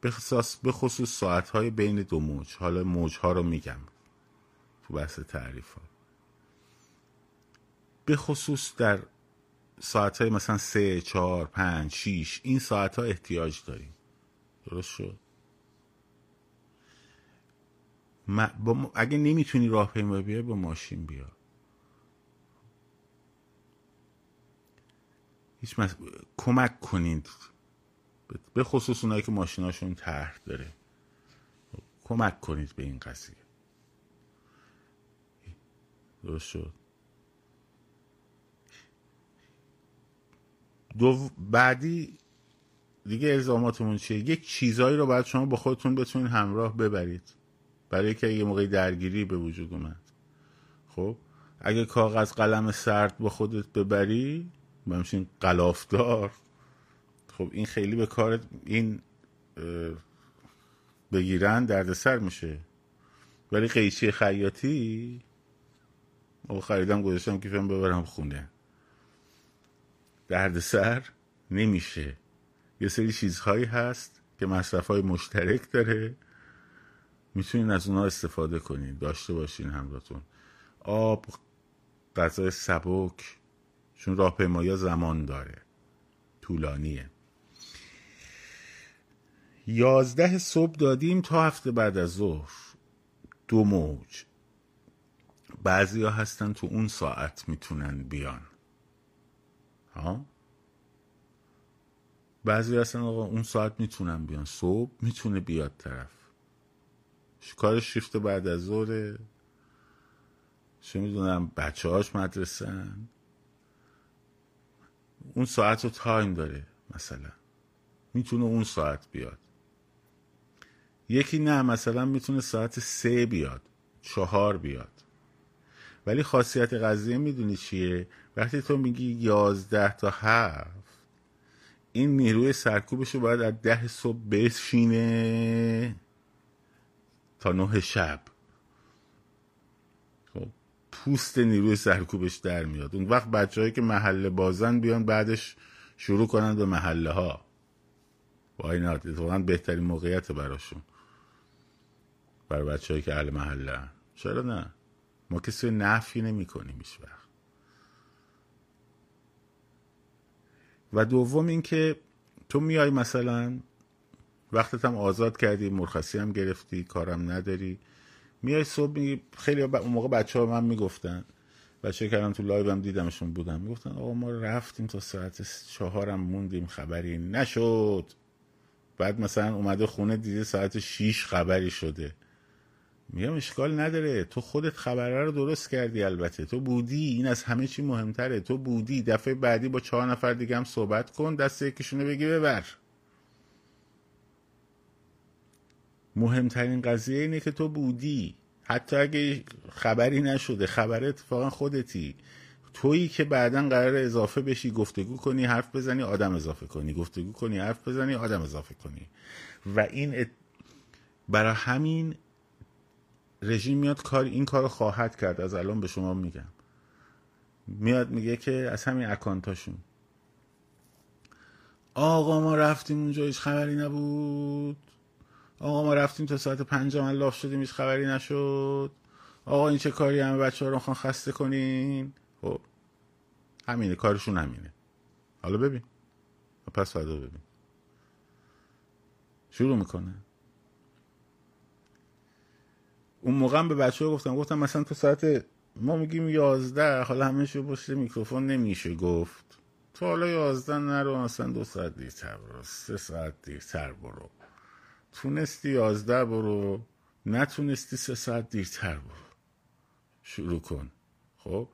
Speaker 1: به خصوص ساعت های بین دو موج. حالا موج ها رو میگم. تو بحث تعریف ها به خصوص در ساعت های مثلا سه چهار پنج شیش این ساعت ها احتیاج داریم. درست شد؟ اگه نمی‌تونی راهپیما بیا با ماشین بیا. هیچ مس... کمک کنید. به خصوص اونایی که ماشیناشون طرح داره. کمک کنید به این قضیه. درست شد. دو بعدی دیگه الزاماتمون چیه؟ یک چیزایی رو باید شما با خودتون بتونید همراه ببرید. برای که یه موقعی درگیری به وجود اومد. خب اگه کاغذ قلم سرد با خودت ببری همچین قلافدار خب این خیلی به کار این بگیرن دردسر میشه. ولی قیچی خیاطی او خریدم گذاشتم کیفم ببرم خونه. دردسر نمیشه. یه سری چیزهایی هست که مصرف های مشترک داره. می‌تونین از اونها استفاده کنین. داشته باشین همراهتون. آب غذای سبک چون راهپیمایی زمان داره. طولانیه. یازده صبح دادیم تا هفته بعد از ظهر. دو موج. بعضی ها هستن تو اون ساعت می‌تونن بیان. ها؟ بعضی هستن آقا اون ساعت می‌تونن بیان. صبح می‌تونه بیاد طرف. کار شیفت بعد از ظهر؟ چه می‌دونم بچه هاش مدرسن؟ اون ساعت رو تایم داره مثلا. می‌تونه اون ساعت بیاد. یکی نه مثلا می‌تونه ساعت سه بیاد چهار بیاد. ولی خاصیت قضیه می‌دونی چیه؟ وقتی تو میگی یازده تا هفت این نیروی سرکوبش رو باید از ده صبح بشینه تا نه شب. خب پوست نیروی سرکوبش در میاد. اون وقت بچه که محله بازن بیان بعدش شروع کنن به محله ها وای اتفاقا بهترین موقعیت براشون. برای بچه که اهل محله چرا نه؟ ما کسی نفی نمی کنیم وقت. و دوم اینکه تو میای مثلا وقتت هم آزاد کردی مرخصی هم گرفتی کارم نداری. میای صبح می... خیلی اون موقع بچه ها من می‌گفتن. بچه کردم تو لایو هم دیدمشون بودم می‌گفتن آقا ما رفتیم تا ساعت چهارم موندیم خبری نشد. بعد مثلا اومده خونه دیده ساعت شیش خبری شده. میگم اشکال نداره. تو خودت خبره رو درست کردی البته. تو بودی این از همه چی مهمتره. تو بودی دفعه بعدی با چهار نفر دیگه هم صحبت کن دست یکیشونه بگی ببر. مهمترین قضیه اینه که تو بودی. حتی اگه خبری نشده خبر اتفاقا خودتی. تویی که بعدا قرار اضافه بشی گفتگو کنی حرف بزنی آدم اضافه کنی. گفتگو کنی حرف بزنی آدم اضافه کنی. و این ات... برای همین رژیم میاد کار این کار خواهد کرد. از الان به شما میگم. میاد میگه که از همین اکانتاشون. آقا ما رفتیم اونجا هیچ خبری نبود. آقا ما رفتیم تا ساعت پنج من لاف شدیم هیچ خبری نشد. آقا این چه کاری همه بچه ها رو خواهن خسته کنین؟ خب. همینه کارشون همینه. حالا ببین. پس فردا ببین. شروع می‌کنه. اون موقع به بچه ها گفتم گفتم مثلا تو ساعت ما میگیم یازده حالا همه شو پشت میکروفون نمیشه گفت. تو حالا یازده نرو مثلا دو ساعت دیرتر برو سه ساعت دیرتر برو. تونستی یازده برو نتونستی سه ساعت دیرتر برو. شروع کن. خب؟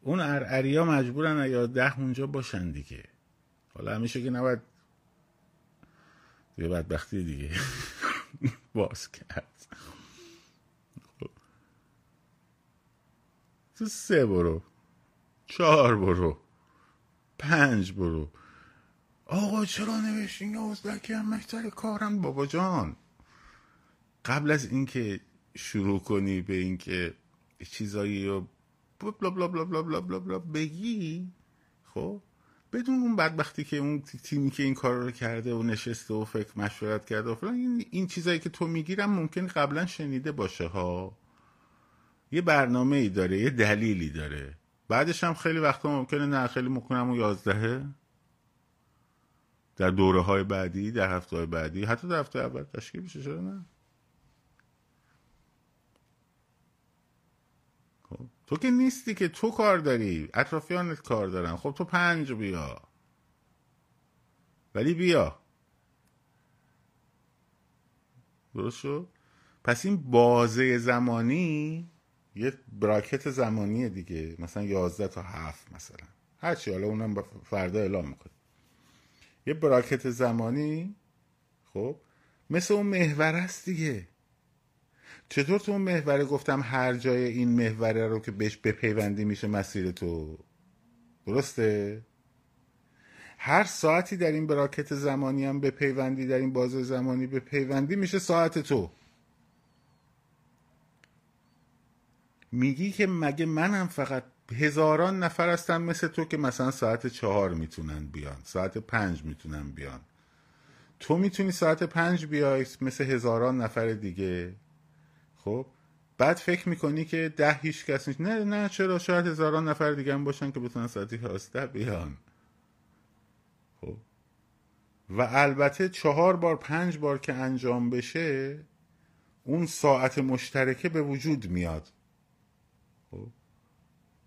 Speaker 1: اون ارعریا مجبورن یا ده اونجا باشن دیگه. حالا همیشه که نباید دیگه بدبختی دیگه. باز کرد. سه برو. چهار برو. پنج برو. آقا چرا نوشتین یازده که هم مکتر کارم بابا جان. قبل از اینکه شروع کنی به اینکه چیزایی رو بلا بلا بلا بلا بلا بلا بلا بگی خب؟ بدون اون بدبختی که اون تیمی که این کار رو کرده و نشسته و فکر مشورت کرده و فلان این, این چیزایی که تو می‌گیرم ممکن قبلا شنیده باشه ها؟ یه برنامه ای داره یه دلیلی داره. بعدش هم خیلی وقتا ممکنه نه خیلی مکنم و یازدهه در دوره های بعدی در هفته های بعدی حتی در هفته اول تشکیل بشه چرا نه؟ خب تو که نیستی که تو کار داری اطرافیانت کار دارن. خب تو پنج بیا. ولی بیا. درست شد؟ پس این بازه زمانی یه براکت زمانیه دیگه. مثلا 11 تا 7 مثلا. هرچی حالا اونم فردا اعلام می‌کنه. یه براکت زمانی خب مثل اون محور است دیگه. چطور تو اون محوره گفتم هر جای این محوره رو که بهش بپیوندی میشه مسیر تو؟ درسته؟ هر ساعتی در این براکت زمانی هم بپیوندی در این بازه زمانی بپیوندی میشه ساعت تو. میگی که مگه منم فقط هزاران نفر هستن مثل تو که مثلا ساعت چهار می‌تونن بیان ساعت پنج می‌تونن بیان؟ تو می‌تونی ساعت پنج بیای مثل هزاران نفر دیگه؟ خب بعد فکر می‌کنی که ده هیچ کس نیست. نه نه چرا؟ شاید هزاران نفر دیگه هم باشن که بتونن ساعتی هاسته بیان. خب و البته چهار بار پنج بار که انجام بشه اون ساعت مشترکه به وجود میاد. خب.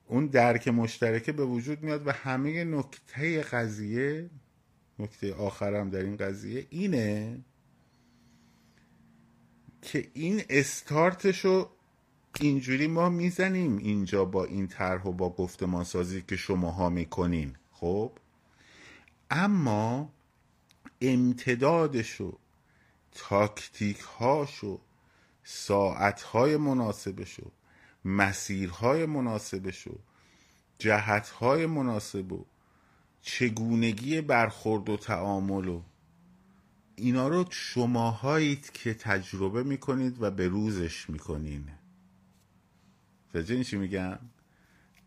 Speaker 1: اون درک مشترکه به وجود میاد و همه نکته قضیه نکته آخرم در این قضیه اینه که این استارتشو اینجوری ما می‌زنیم اینجا با این طرح و با گفتمان سازی که شماها می‌کنین خب؟ اما امتدادشو تاکتیک هاشو ساعت های مناسبشو مسیرهای مناسبشو جهتهای مناسب و چگونگی برخورد و تعامل و اینا رو شماهایید که تجربه می‌کنید و به روزش می‌کنین. فجه چی میگم؟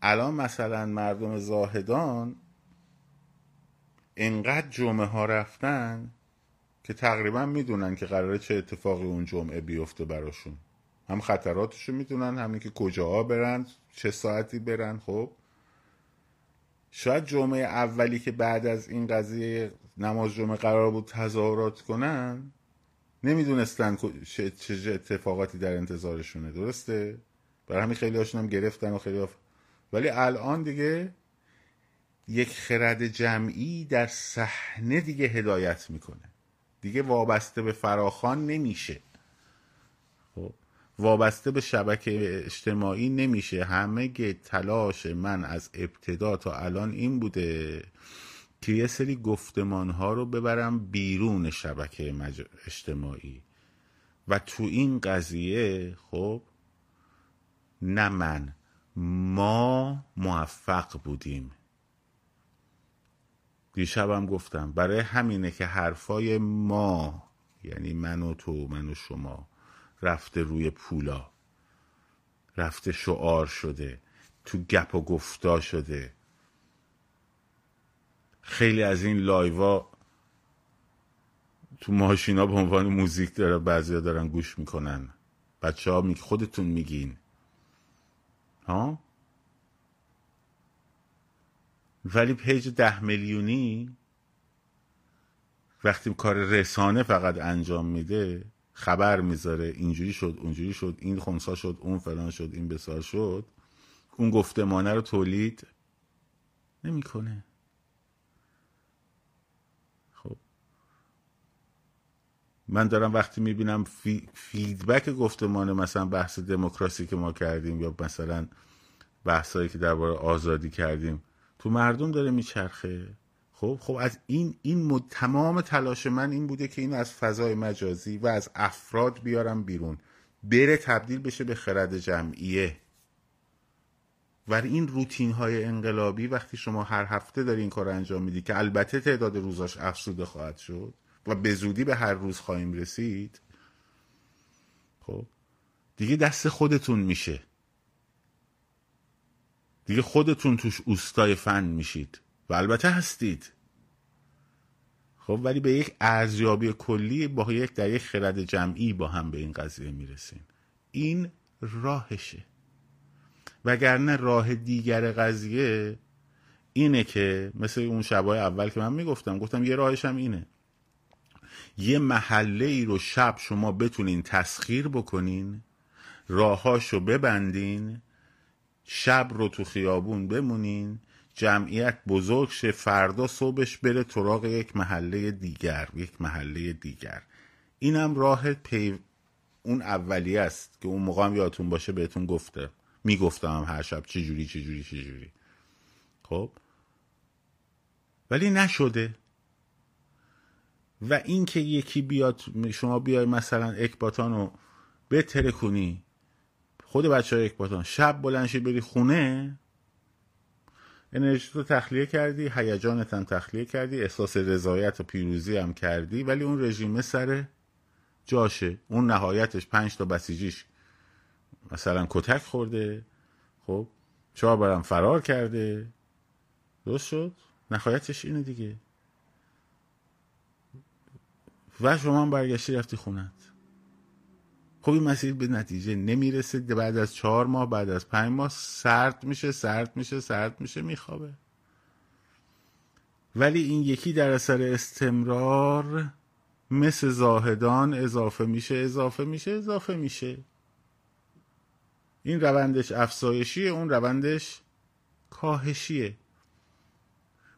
Speaker 1: الان مثلا مردم زاهدان انقدر جمعه ها رفتن که تقریبا می‌دونن که قراره چه اتفاقی اون جمعه بیفته براشون. هم خطراتشو می‌دونن همین که کجاها برن چه ساعتی برن خب. شاید جمعه اولی که بعد از این قضیه نماز جمعه قرار بود تظاهرات کنن نمی‌دونستن چه اتفاقاتی در انتظارشونه درسته؟ برای همین خیلی هاشون هم گرفتن و خیلی هاف... ولی الان دیگه یک خرد جمعی در صحنه دیگه هدایت می‌کنه. دیگه وابسته به فراخان نمیشه. وابسته به شبکه اجتماعی نمیشه. همه تلاش من از ابتدا تا الان این بوده که یه سری گفتمان ها رو ببرم بیرون شبکه اجتماعی. و تو این قضیه خب نه من ما موفق بودیم. دیشبم گفتم برای همینه که حرفای ما یعنی من و تو من و شما رفته روی پولا. رفته شعار شده. تو گپ و گفتا شده. خیلی از این لایوا تو ماشینا به عنوان موزیک داره بعضیا دارن گوش می‌کنن. بچه ها می خودتون میگین. ها؟ ولی پیج ده میلیونی وقتی کار رسانه فقط انجام میده خبر می‌ذاره اینجوری شد اونجوری شد این خونسا شد اون فلان شد این بسار شد. اون گفتمانه رو تولید نمی‌کنه. خب. من دارم وقتی می‌بینم فی... فیدبک گفتمان مثلا بحث دموکراسی که ما کردیم یا مثلا بحثایی که درباره آزادی کردیم تو مردم داره میچرخه. خب خب از این این تمام تلاش من این بوده که این از فضای مجازی و از افراد بیارم بیرون. بره تبدیل بشه به خرد جمعیه. و این روتین های انقلابی وقتی شما هر هفته داری این کار انجام میدی که البته تعداد روزاش افسوده خواهد شد و به زودی به هر روز خواهیم رسید خب دیگه دست خودتون میشه. دیگه خودتون توش اوستای فن میشید. و البته هستید. خب ولی به یک ارزیابی کلی با یک در یک خرد جمعی با هم به این قضیه می‌رسیم. این راهشه. وگرنه راه دیگر قضیه اینه که مثل اون شبای اول که من می‌گفتم گفتم یه راهش هم اینه. یه محله ای رو شب شما بتونین تسخیر بکنین راهاشو ببندین شب رو تو خیابون بمونین جمعیت بزرگ شه فردا صبحش بره تراغ یک محله دیگر یک محله دیگر. اینم راه اون اولیه است که اون موقع هم یادتون باشه بهتون گفته. می‌گفتم هر شب چه جوری چه جوری چه جوری. خب؟ ولی نشده. و اینکه یکی بیاد شما بیای مثلا اکباتان رو بتره کنی خود بچه های اکباتان شب بلنشی بری خونه انرژی رو تخلیه کردی هیجانت هم تخلیه کردی احساس رضایت و پیروزی هم کردی ولی اون رژیمه سر جاشه. اون نهایتش پنج تا بسیجیش مثلا کتک خورده. خب چهار برم فرار کرده. درست شد؟ نهایتش اینه دیگه. و شما هم برگشتی رفتی خونت. خب این مسیر به نتیجه نمی‌رسه. بعد از چهار ماه بعد از پنج ماه سرد میشه سرد میشه سرد میشه میخوابه. ولی این یکی در اثر استمرار مثل زاهدان اضافه میشه اضافه میشه اضافه میشه. این روندش افزایشیه اون روندش کاهشیه.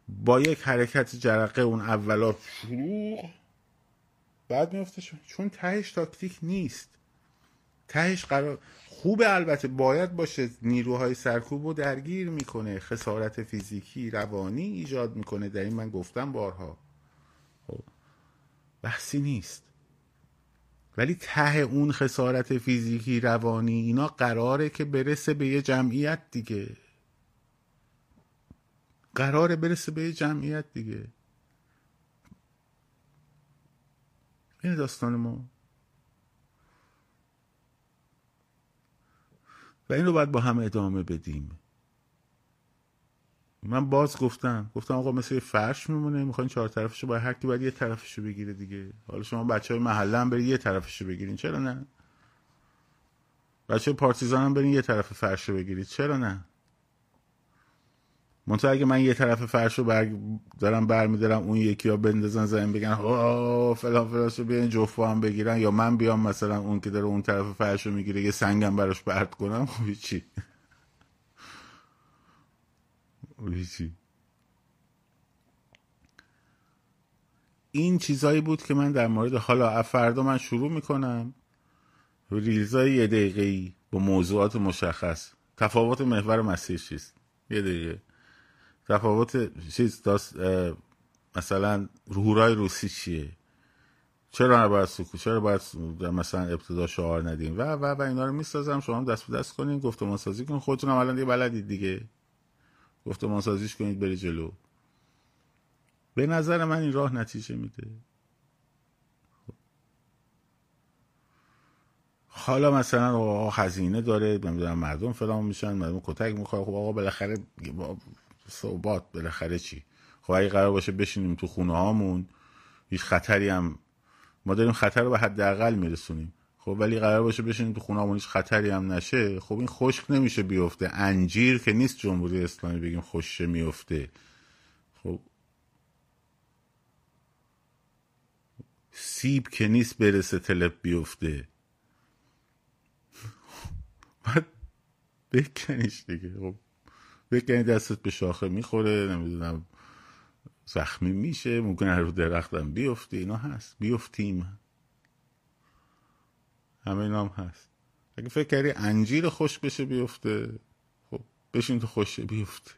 Speaker 1: با یک حرکت جرقه اون اولا بعد میفته چون تهش تاکتیک نیست. تهش قرار خوبه البته باید باشه نیروهای سرکوب رو درگیر می‌کنه خسارت فیزیکی روانی ایجاد می‌کنه. در این من گفتم بارها. خب بحثی نیست. ولی ته اون خسارت فیزیکی روانی اینا قراره که برسه به یه جمعیت دیگه. قراره برسه به یه جمعیت دیگه. این داستان ما. و این رو باید با هم ادامه بدیم. من باز گفتم گفتم آقا مثل فرش میمونه می‌خواین چهار طرفشو باید هر کی باید یه طرفشو بگیره دیگه. حالا شما بچه های محله هم برید یه طرفشو بگیرین چرا نه؟ بچه پارتیزان هم برین یه طرف فرش رو بگیرید چرا نه؟ منطقه اگه من یه طرف فرش رو بر... دارم برمیدارم اون یکی ها بندازن زمین بگن آه فلان فلان رو بیان جفا هم بگیرن. یا من بیام مثلا اون که داره اون طرف فرش رو می‌گیره یه سنگم براش برد کنم. خب چی؟ این چیزایی بود که من در مورد حالا فردا من شروع می‌کنم. ریلزای یه دقیقه ای با موضوعات مشخص. تفاوت محور مسیر چیست؟ یه دقیقه. تفاوت چیز داست مثلا هورای روسی چیه؟ چرا نباید سکو چرا باید مثلا ابتدا شعار ندیم؟ و و و اینا رو می‌سازم شما هم دست به دست کنین گفتمان سازی کنین. خودتون هم الان دیگه بلدید دیگه. گفتمان سازیش کنید بری جلو. به نظر من این راه نتیجه میده. حالا مثلا آقا هزینه داره نمی‌دونم مردم فلان میشن مردم کتک می‌خواد خب آقا بالاخره صحبات بالاخره چی؟ خب اگه قرار باشه بشینیم تو خونه هامون هیچ خطری هم ما داریم خطر رو به حداقل میرسونیم. خب ولی قرار باشه بشینیم تو خونه هیچ خطری هم نشه خب این خشک نمیشه بیفته. انجیر که نیست جمهوری اسلامی بگیم خوشه میفته. خب سیب که نیست برسه تلپ بیفته. بعد بکنیش دیگه. خب بکنی دستت به شاخه می‌خوره نمی‌دونم زخمی میشه ممکنه رو درختم بیفتی اینا هست بیفتیم. همه اینا هم هست. اگه فکر کردی انجیر خوش بشه بیفته خب بشین تو خوشه بیفته.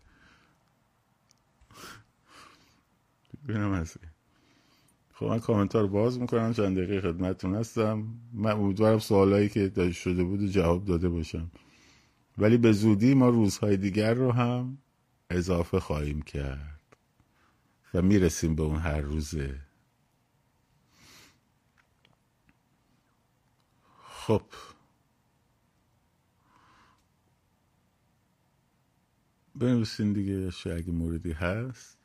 Speaker 1: ببینم هستی خب من کامنتار رو باز می‌کنم چند دقیقه خدمتتون هستم. من امیدوارم سوالایی که شده بود جواب داده باشم. ولی به زودی ما روزهای دیگر رو هم اضافه خواهیم کرد و می‌رسیم به اون هر روزه. خب. بنویسین دیگه اگه موردی هست.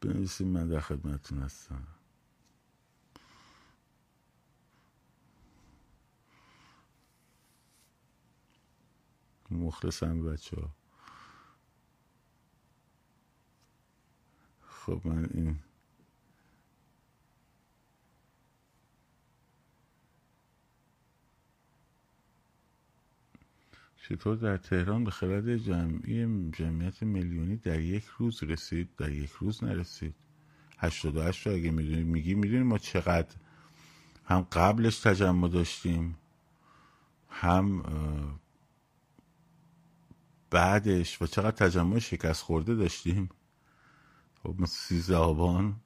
Speaker 1: بنویسین من در خدمتتون هستم. مخلصم بچه ها. خب من این چطور در تهران به خرد جمعی جمعیت میلیونی در یک روز رسید؟ در یک روز نرسید. هشت و اگه می‌دونی میگی می‌دونی ما چقدر هم قبلش تجمع داشتیم هم بعدش و چقدر تجمع شکست خورده داشتیم؟ خب مثل سیزده آبان.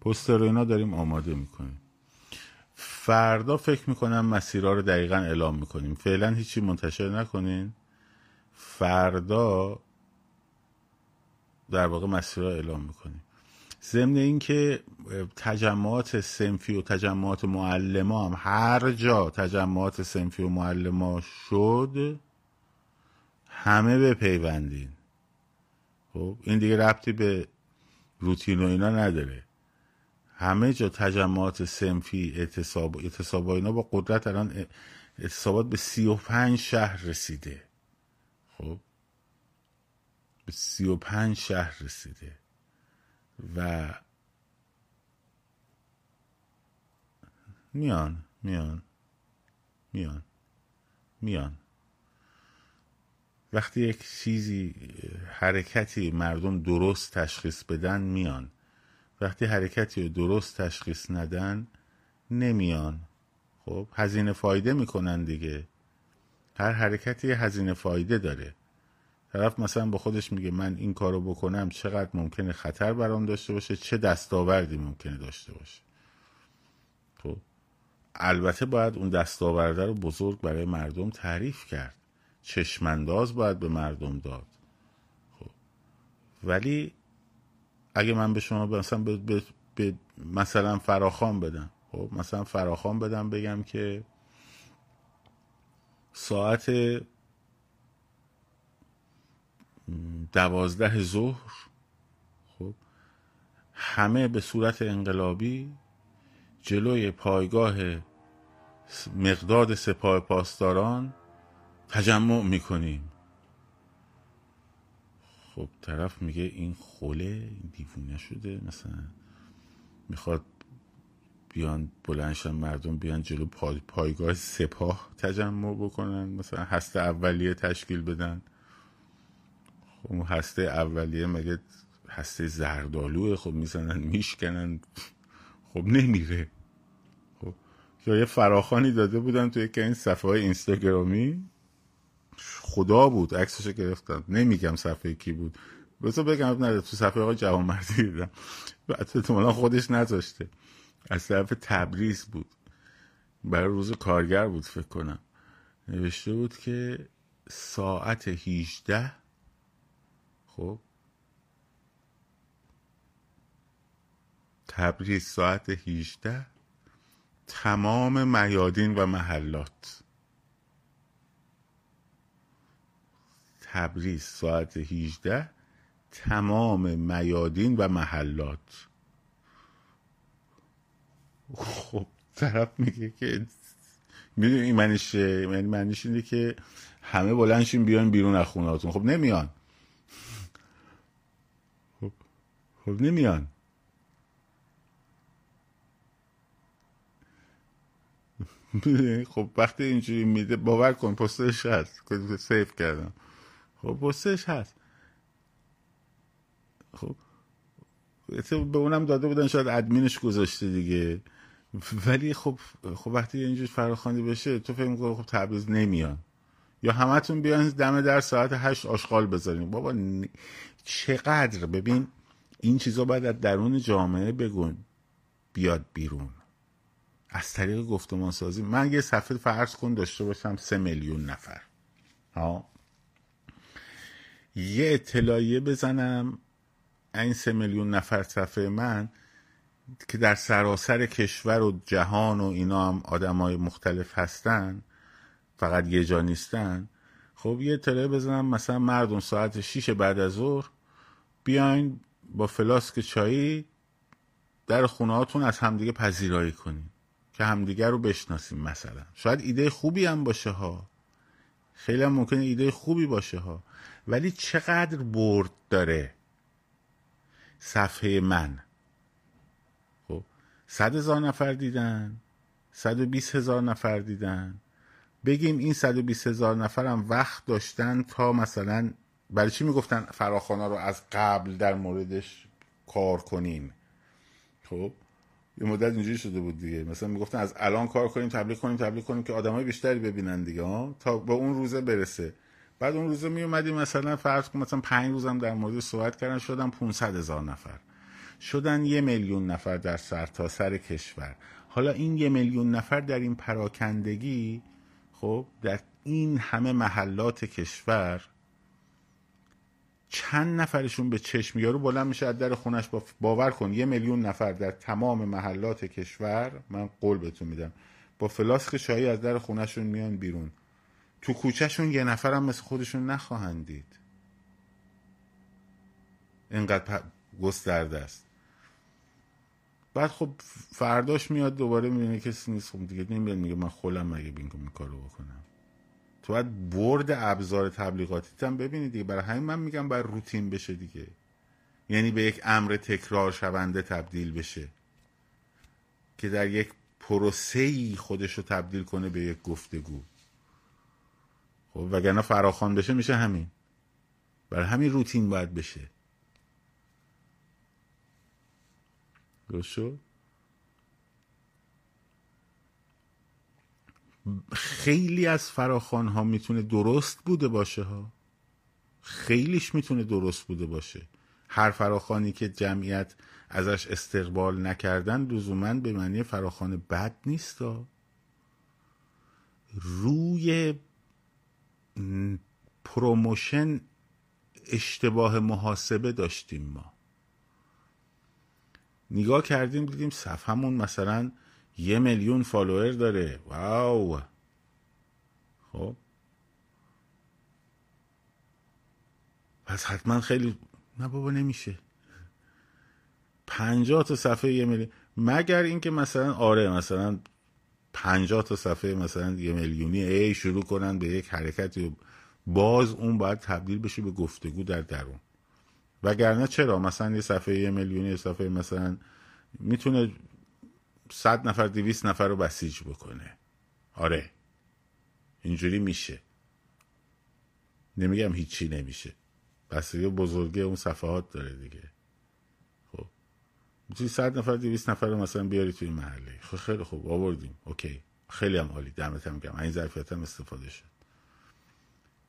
Speaker 1: پوستر اینا داریم آماده می‌کنیم. فردا فکر می‌کنم مسیرها رو دقیقا اعلام می‌کنیم. فعلا هیچی منتشر نکنین. فردا در واقع مسیرها اعلام می‌کنیم. ضمن اینکه تجمعات سنفی و تجمعات معلم هم هر جا تجمعات سنفی و معلم شد همه به پیوندین خب این دیگه ربطی به روتین و اینا نداره. همه جا تجمعات سنفی اعتصاب اعتصاب اینا با قدرت الان اعتصابات به سی و پنج شهر رسیده. خب به سی و پنج شهر رسیده و میان میان میان میان. وقتی یک چیزی حرکتی مردم درست تشخیص بدن میان. وقتی حرکتی رو درست تشخیص ندن نمیان. خب هزینه فایده می‌کنن دیگه. هر حرکتی هزینه فایده داره. طرف مثلا با خودش میگه من این کارو بکنم چقدر ممکنه خطر برام داشته باشه؟ چه دستاوردی ممکنه داشته باشه؟ خب البته باید اون دستاورده رو بزرگ برای مردم تعریف کرد. چشمانداز باید به مردم داد. خب ولی اگه من به شما مثلا به, به, به مثلا فراخان بدم خب مثلا فراخان بدم بگم که ساعت دوازده ظهر خب همه به صورت انقلابی جلوی پایگاه مقداد سپاه پاسداران تجمع می‌کنیم. خب طرف میگه این خوله این دیوونه شده مثلا می‌خواد بیان بلنشن مردم بیان جلو پایگاه سپاه تجمع بکنن مثلا هسته اولیه تشکیل بدن. خب هسته اولیه مگه هسته زردالوه؟ خب می‌زنن میشکنن. خب نمیره. خب یا یه فراخانی داده بودن توی که این صفحه های اینستاگرامی؟ خدا بود عکسش گرفتم. نمیگم صفحه کی بود. بذار بگم نده تو صفحه آقای جوانمردی دیدم. بعد خودش نذاشته. از طرف تبریز بود. برای روز کارگر بود فکر کنم. نوشته بود که ساعت 18 خب تبریز ساعت 18 تمام میادین و محلات. تبریز ساعت 18 تمام میادین و محلات. خب طرف میگه که می‌دونی این معنیش یعنی معنیش اینه که همه بلنشین بیان بیرون از خونهاتون خب نمیان. خب خب نمیان. خب وقتی اینجوری میده باور کن پستش هست. که سیف کردم. خب پستش هست. خب به اونم داده بودن شاید ادمینش گذاشته دیگه. ولی خب خب وقتی اینجور فراخوانی بشه تو فکر می‌کنی خب تبریز نمیان. یا همتون بیان دم در ساعت هشت آشغال بذاریم. بابا چقدر؟ ببین این چیزا باید از درون جامعه بگون. بیاد بیرون. از طریق گفتمان سازی من یه صفحه فرض کن داشته باشم سه میلیون نفر. ها؟ یه اطلاعیه بزنم. این سه میلیون نفر صفحه من که در سراسر کشور و جهان و اینا هم آدم های مختلف هستن. فقط یه جا نیستن. خب یه اطلاعیه بزنم مثلا مردم ساعت 6 بعد از ظهر بیاین با فلاسک چایی در خونه هاتون از همدیگه پذیرایی کنیم که همدیگه رو بشناسیم مثلا. شاید ایده خوبی هم باشه ها. خیلی هم ممکنه ایده خوبی باشه ها. ولی چقدر برد داره صفحه من؟ خب صد هزار نفر دیدن صد و بیس هزار نفر دیدن. بگیم این 120 هزار نفرم وقت داشتن تا مثلا برای چی می‌گفتن فراخانا رو از قبل در موردش کار کنیم؟ خب یه مدت اینجوری شده بود دیگه. مثلا می‌گفتن از الان کار کنیم تبلیغ کنیم تبلیغ کنیم که آدمای بیشتری ببینن دیگه ها تا به اون روزه برسه. بعد اون روزه می اومدیم مثلا فرض کن مثلا پنج روزم در مورد صحبت کردن شدن 500 هزار نفر. شدن یه میلیون نفر در سرتاسر سر کشور. حالا این یه میلیون نفر در این پراکندگی خب در این همه محلات کشور چند نفرشون به چشم یارو بلند میشه از در خونش باور کن یه میلیون نفر در تمام محلات کشور من قول بهتون میدم با فلاسک چایی از در خونشون میان بیرون. تو کوچهشون یه نفرم مثل خودشون نخواهند دید. اینقدر گسترده است. بعد خب فرداش میاد دوباره می‌بینه کسی نیست. خب دیگه نمیاد میگه من خولم مگه بین این کارو بکنم. تو باید برد ابزار تبلیغاتی هم ببینید دیگه. برای همین من میگم باید روتین بشه دیگه. یعنی به یک امر تکرار شونده تبدیل بشه. که در یک پروسه‌ای خودش رو تبدیل کنه به یک گفتگو. خب وگرنه فراخوان بشه میشه همین. برای همین روتین باید بشه. درست خیلی از فراخان ها می‌تونه درست بوده باشه ها. خیلیش می‌تونه درست بوده باشه. هر فراخوانی که جمعیت ازش استقبال نکردن لزوما به معنی فراخوان بد نیست ها. روی promotion اشتباه محاسبه داشتیم ما. نگاه کردیم دیدیم صفحمون مثلا یه میلیون follower داره. wow! خب. پس حتما خیلی نه بابا نمیشه. پنجاه تا صفحه یه میلیون مگر اینکه مثلا آره مثلا پنجاه تا صفحه مثلا یه میلیونی ای شروع کنن به یک حرکتی باز اون باید تبدیل بشه به گفتگو در درون. وگرنه چرا؟ مثلا یه صفحه یه میلیونی یه صفحه مثلا می‌تونه صد نفر دویست نفر رو بسیج بکنه. آره. اینجوری میشه. نمیگم هیچی نمیشه. بستگی بزرگی اون صفحات داره دیگه. خب. می‌تونی صد نفر دویست نفر رو مثلا بیاری توی محله. خب خیلی خوب. آوردیم. اوکی. خیلی هم عالی. دمت هم گم این ظرفیت هم استفاده شد.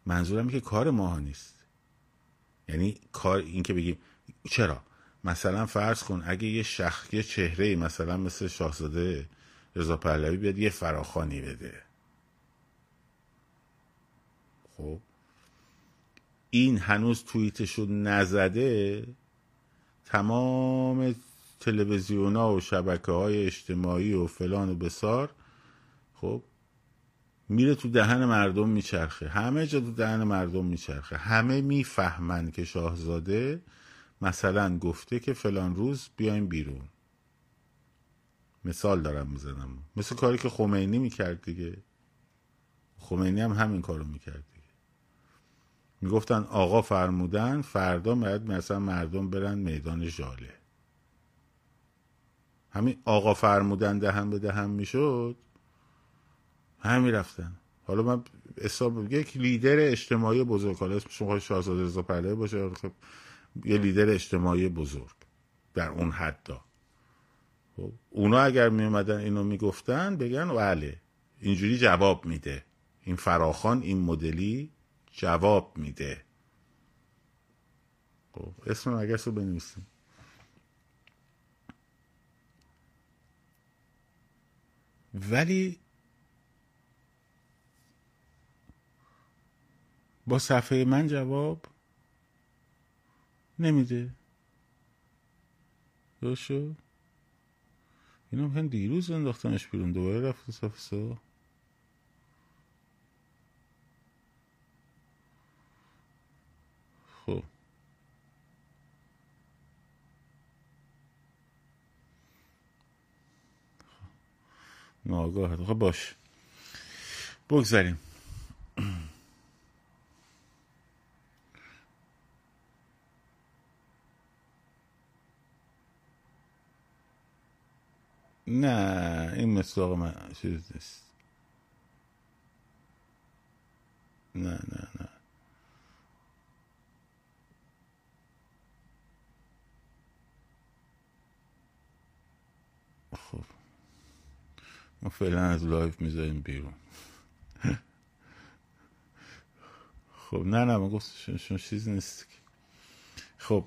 Speaker 1: منظورم که کار ماها نیست. یعنی کار این که بگیم چرا؟ مثلا فرض کن اگه یه شخص یه چهره مثلا مثل شاهزاده رضا پهلوی بیاد یه فراخانی بده. خب؟ این هنوز توییتشو نزده تمام تلویزیون و شبکه های اجتماعی و فلان و بسار خب؟ میره تو دهن مردم میچرخه. همه جا تو دهن مردم میچرخه. همه می‌فهمن که شاهزاده مثلا گفته که فلان روز بیایم بیرون. مثال دارم می‌زنم مثل کاری که خمینی می‌کرد دیگه. خمینی هم همین کارو می‌کرد دیگه. می‌گفتن آقا فرمودن فردا باید مثلا مردم برن میدان ژاله. همین آقا فرمودن دهن به دهن می‌شد؟ همین رفتن حالا من حساب یک لیدر اجتماعی بزرگ. حالا اسمش شما شاهزاده رضا پهلوی باشه. خب یه لیدر اجتماعی بزرگ در اون حد. خب اونا اگر می اومدن اینو می‌گفتن بگن بله اینجوری جواب میده. این فراخان این مدلی جواب میده. خب اسم اگر رو بنویسیم. ولی با صفحه من جواب نمیده. درست شد؟ اینو هم دیروز انداختنش بیرون دوباره رفت صفحه سه؟ خب. ناگاه خب باش. بگذاریم. نه این مساق من چیز نیست. نه نه نه. خب. ما فعلا از لایف می‌ذاریم بیرون. خب نه نه ما گفت شما چیز نیست. خب.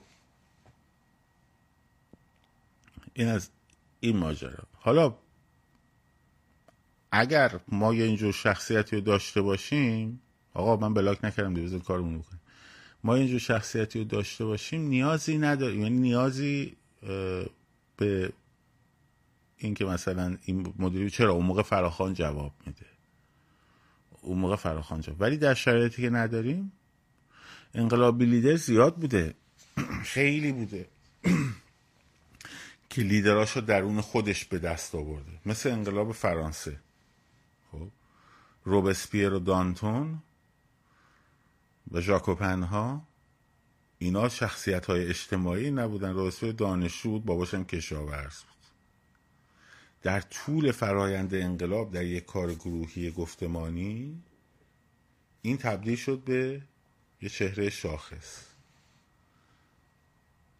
Speaker 1: این از این ماجرا. حالا اگر ما یه اینجور شخصیتی رو داشته باشیم آقا من بلاک نکردم دیگه کارمون بکنیم. ما اینجور شخصیتی رو داشته باشیم نیازی نداریم. یعنی نیازی به اینکه مثلا این مدیری چرا؟ اون موقع فراخان جواب میده. اون موقع فراخان جواب. ولی در شرایطی که نداریم انقلابی لیدر زیاد بوده. خیلی بوده. که لیدراشو درون خودش به دست آورده. مثل انقلاب فرانسه. خب. روبسپیر و دانتون و ژاکوپن ها اینا شخصیت های اجتماعی نبودن. روبسپیر دانشجو بود باباشم کشاورز بود. در طول فرایند انقلاب در یک کار گروهی گفتمانی این تبدیل شد به یه چهره شاخص.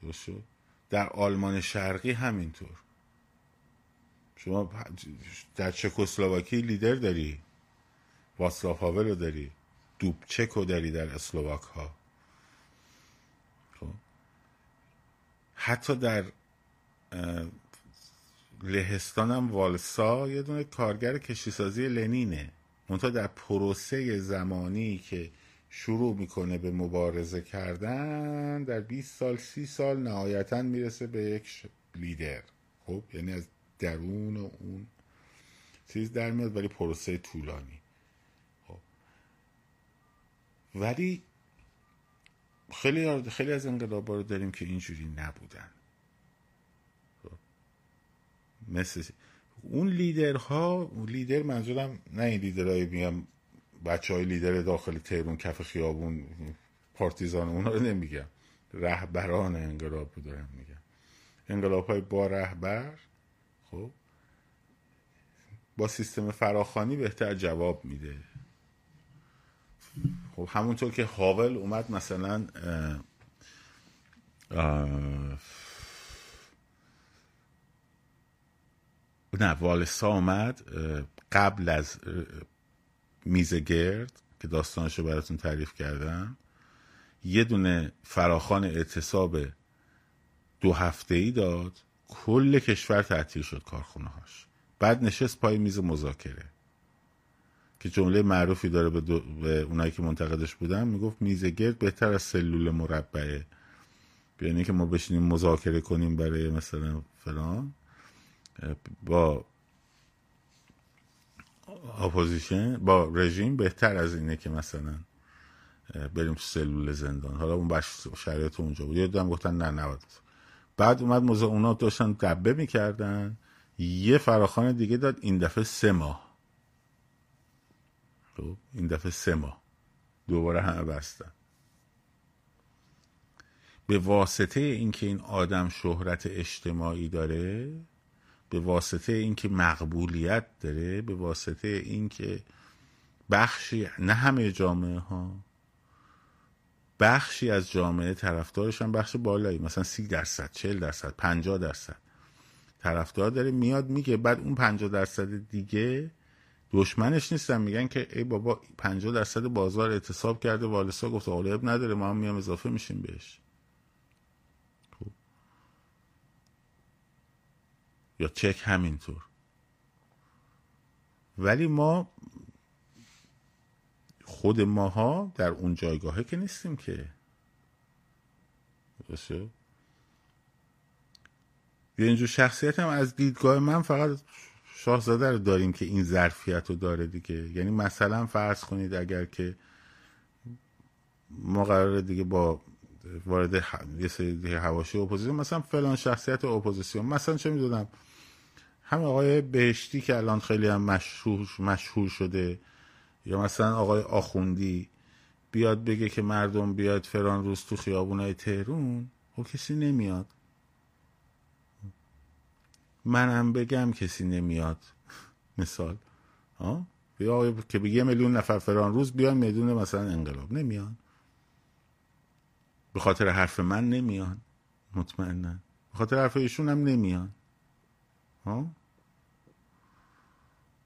Speaker 1: درست در آلمان شرقی همینطور. شما در چکسلواکی لیدر داری. واسلاف هاول رو داری. دوبچک رو داری در اسلوواک ها. خب. حتی در لهستان هم والسا یه دونه کارگر کشیسازی لنینه. منتها در پروسه زمانی که شروع می‌کنه به مبارزه کردن در 20 سال 30 سال نهایتا می‌رسه به یک لیدر. خب یعنی از درون اون چیز در میاد ولی پروسه طولانی. خب. ولی خیلی خیلی از انقلابا رو داریم که اینجوری نبودن. خب. مثل اون لیدرها لیدر منظورم نه این لیدرهای میگم بچه های لیدر داخل تهرون کف خیابون پارتیزان اونا رو نمیگم رهبران انقلاب رو دارم میگم انقلاب های با رهبر خب با سیستم فراخانی بهتر جواب میده. خب همونطور که هاول اومد مثلا نه والسا اومد قبل از میز گرد که داستانش رو براتون تعریف کردم. یه دونه فراخان اعتصاب دو هفته ای داد. کل کشور تعطیل شد کارخونه هاش بعد نشست پای میز مذاکره. که جمله معروفی داره به. به اونایی که منتقدش بودن. می‌گفت میز گرد بهتر از سلول مربعه. یعنی که ما بشینیم مذاکره کنیم برای مثلا فلان. با opposition با رژیم بهتر از اینه که مثلا بریم سلول زندان. حالا اون بخش شرایط اونجا بود. یه گفتن نه نباید بعد اومد موزه اونا داشتن دبه می‌کردن. یه فراخوان دیگه داد این دفعه سه ماه. خب، این دفعه سه ماه. دوباره همه بستن. به واسطه اینکه این آدم شهرت اجتماعی داره به واسطه اینکه مقبولیت داره به واسطه اینکه بخشی نه همه جامعه ها بخشی از جامعه طرفدارش هم بخش بالایی مثلا سی درصد چل درصد پنجاه درصد طرفدار داره میاد میگه بعد اون پنجاه درصد دیگه دشمنش نیستن میگن که ای بابا پنجاه درصد بازار اعتصاب کرده والسا گفت آقا نداره ما هم میام اضافه میشیم بهش. یا چک همینطور. ولی ما خود ماها در اون جایگاهه که نیستیم که. درسته؟ اینجور شخصیت هم از دیدگاه من فقط شاهزاده رو داریم که این ظرفیت رو داره دیگه. یعنی مثلا فرض کنید اگر که ما قرار دیگه با وارد یه سری حواشی اپوزیسیون مثلا فلان شخصیت اپوزیسیون. مثلا چه می‌دونم همه آقای بهشتی که الان خیلی هم مشهور, مشهور شده یا مثلا آقای آخوندی بیاد بگه که مردم بیاد فلان روز تو خیابونای تهرون خب کسی نمیاد. منم بگم کسی نمیاد. مثال. ها بیا که به یه میلیون نفر فلان روز بیان میدون مثلا انقلاب. نمیان. به خاطر حرف من نمیان. مطمئنا به خاطر حرف ایشون هم نمیان. ها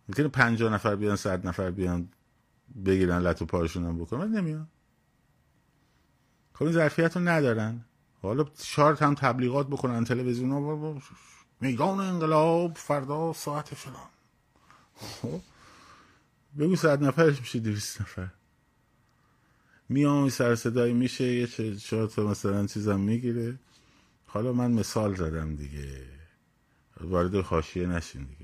Speaker 1: می‌تونه پنجاه نفر بیان صد نفر بیان بگیرن لط و پایشون هم بکنن نمیان. خب این رو ندارن. حالا شارت هم تبلیغات بکنن تلویزیون ها میدان انقلاب فردا ساعت فلان. خب؟ بگو صد نفرش میشه دویست نفر. میام سر صدایی میشه یه چهار تا مثلا چیزم می‌گیره. حالا من مثال زدم دیگه. وارد خاشیه نشین دیگه.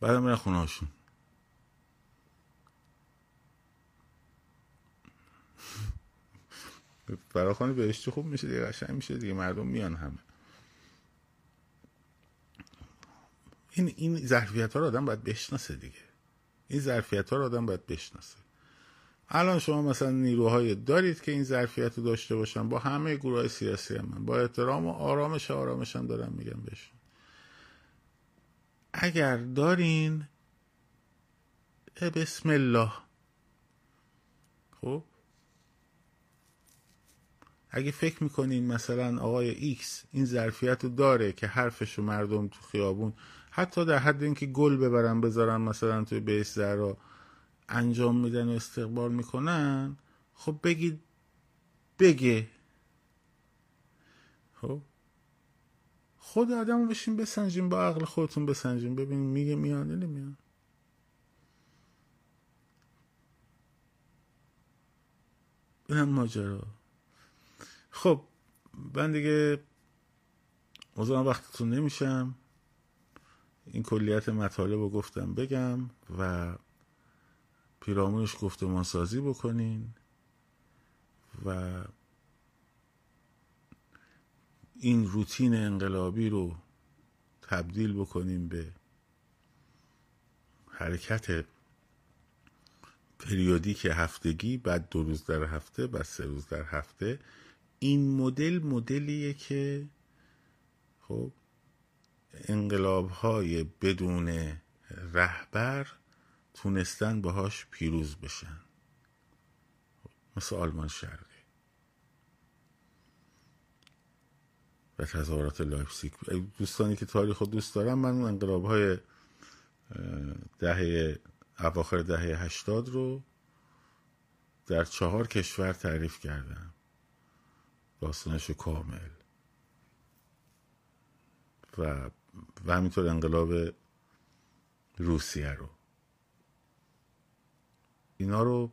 Speaker 1: بعدم میرن خونه هاشون. فراخانی بهشتی خوب میشه دیگه قشنگ میشه دیگه مردم میان همه. این این ظرفیت ها رو آدم باید بشناسه دیگه. این ظرفیت ها رو آدم باید بشناسه. الان شما مثلا نیروهای دارید که این ظرفیت رو داشته باشن با همه گروه سیاسی من با احترام و آرامش آرامش هم دارم میگم بهشون. اگر دارین بسم الله. خب؟ اگه فکر می‌کنین مثلا آقای ایکس این ظرفیت رو داره که حرفشو مردم تو خیابون حتی در حد اینکه گل ببرن بذارن مثلا توی بیس رو انجام میدن و استقبال می‌کنن خب بگید بگه. خب؟ خود آدم رو بشین بسنجیم با عقل خودتون بسنجیم ببینیم میگه میان یا نمیان. اینم ماجرا. خب من دیگه موضوع وقتتون نمیشم. این کلیت مطالب رو گفتم بگم و پیرامونش گفتمان سازی بکنین و این روتین انقلابی رو تبدیل بکنیم به حرکت پریودیک هفتگی بعد دو روز در هفته بعد سه روز در هفته. این مدل مدلیه که خب انقلاب های بدون رهبر تونستن باهاش پیروز بشن. مثل آلمان شرقی و تظاهرات لایپزیگ دوستانی که تاریخ دوست دارم من انقلاب های دهه اواخر دهه هشتاد رو در چهار کشور تعریف کردم. داستانش کامل. و و همینطور انقلاب روسیه رو. اینا رو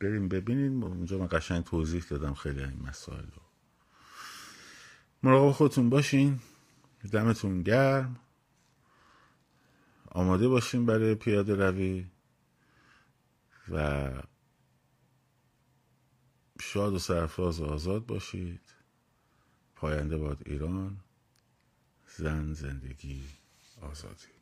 Speaker 1: بریم ببینین اونجا من قشنگ توضیح دادم خیلی این مسائل رو. مراقب خودتون باشین. دمتون گرم. آماده باشین برای پیاده روی و شاد و سرفراز و آزاد باشید. پاینده باد ایران. زن زندگی آزادی.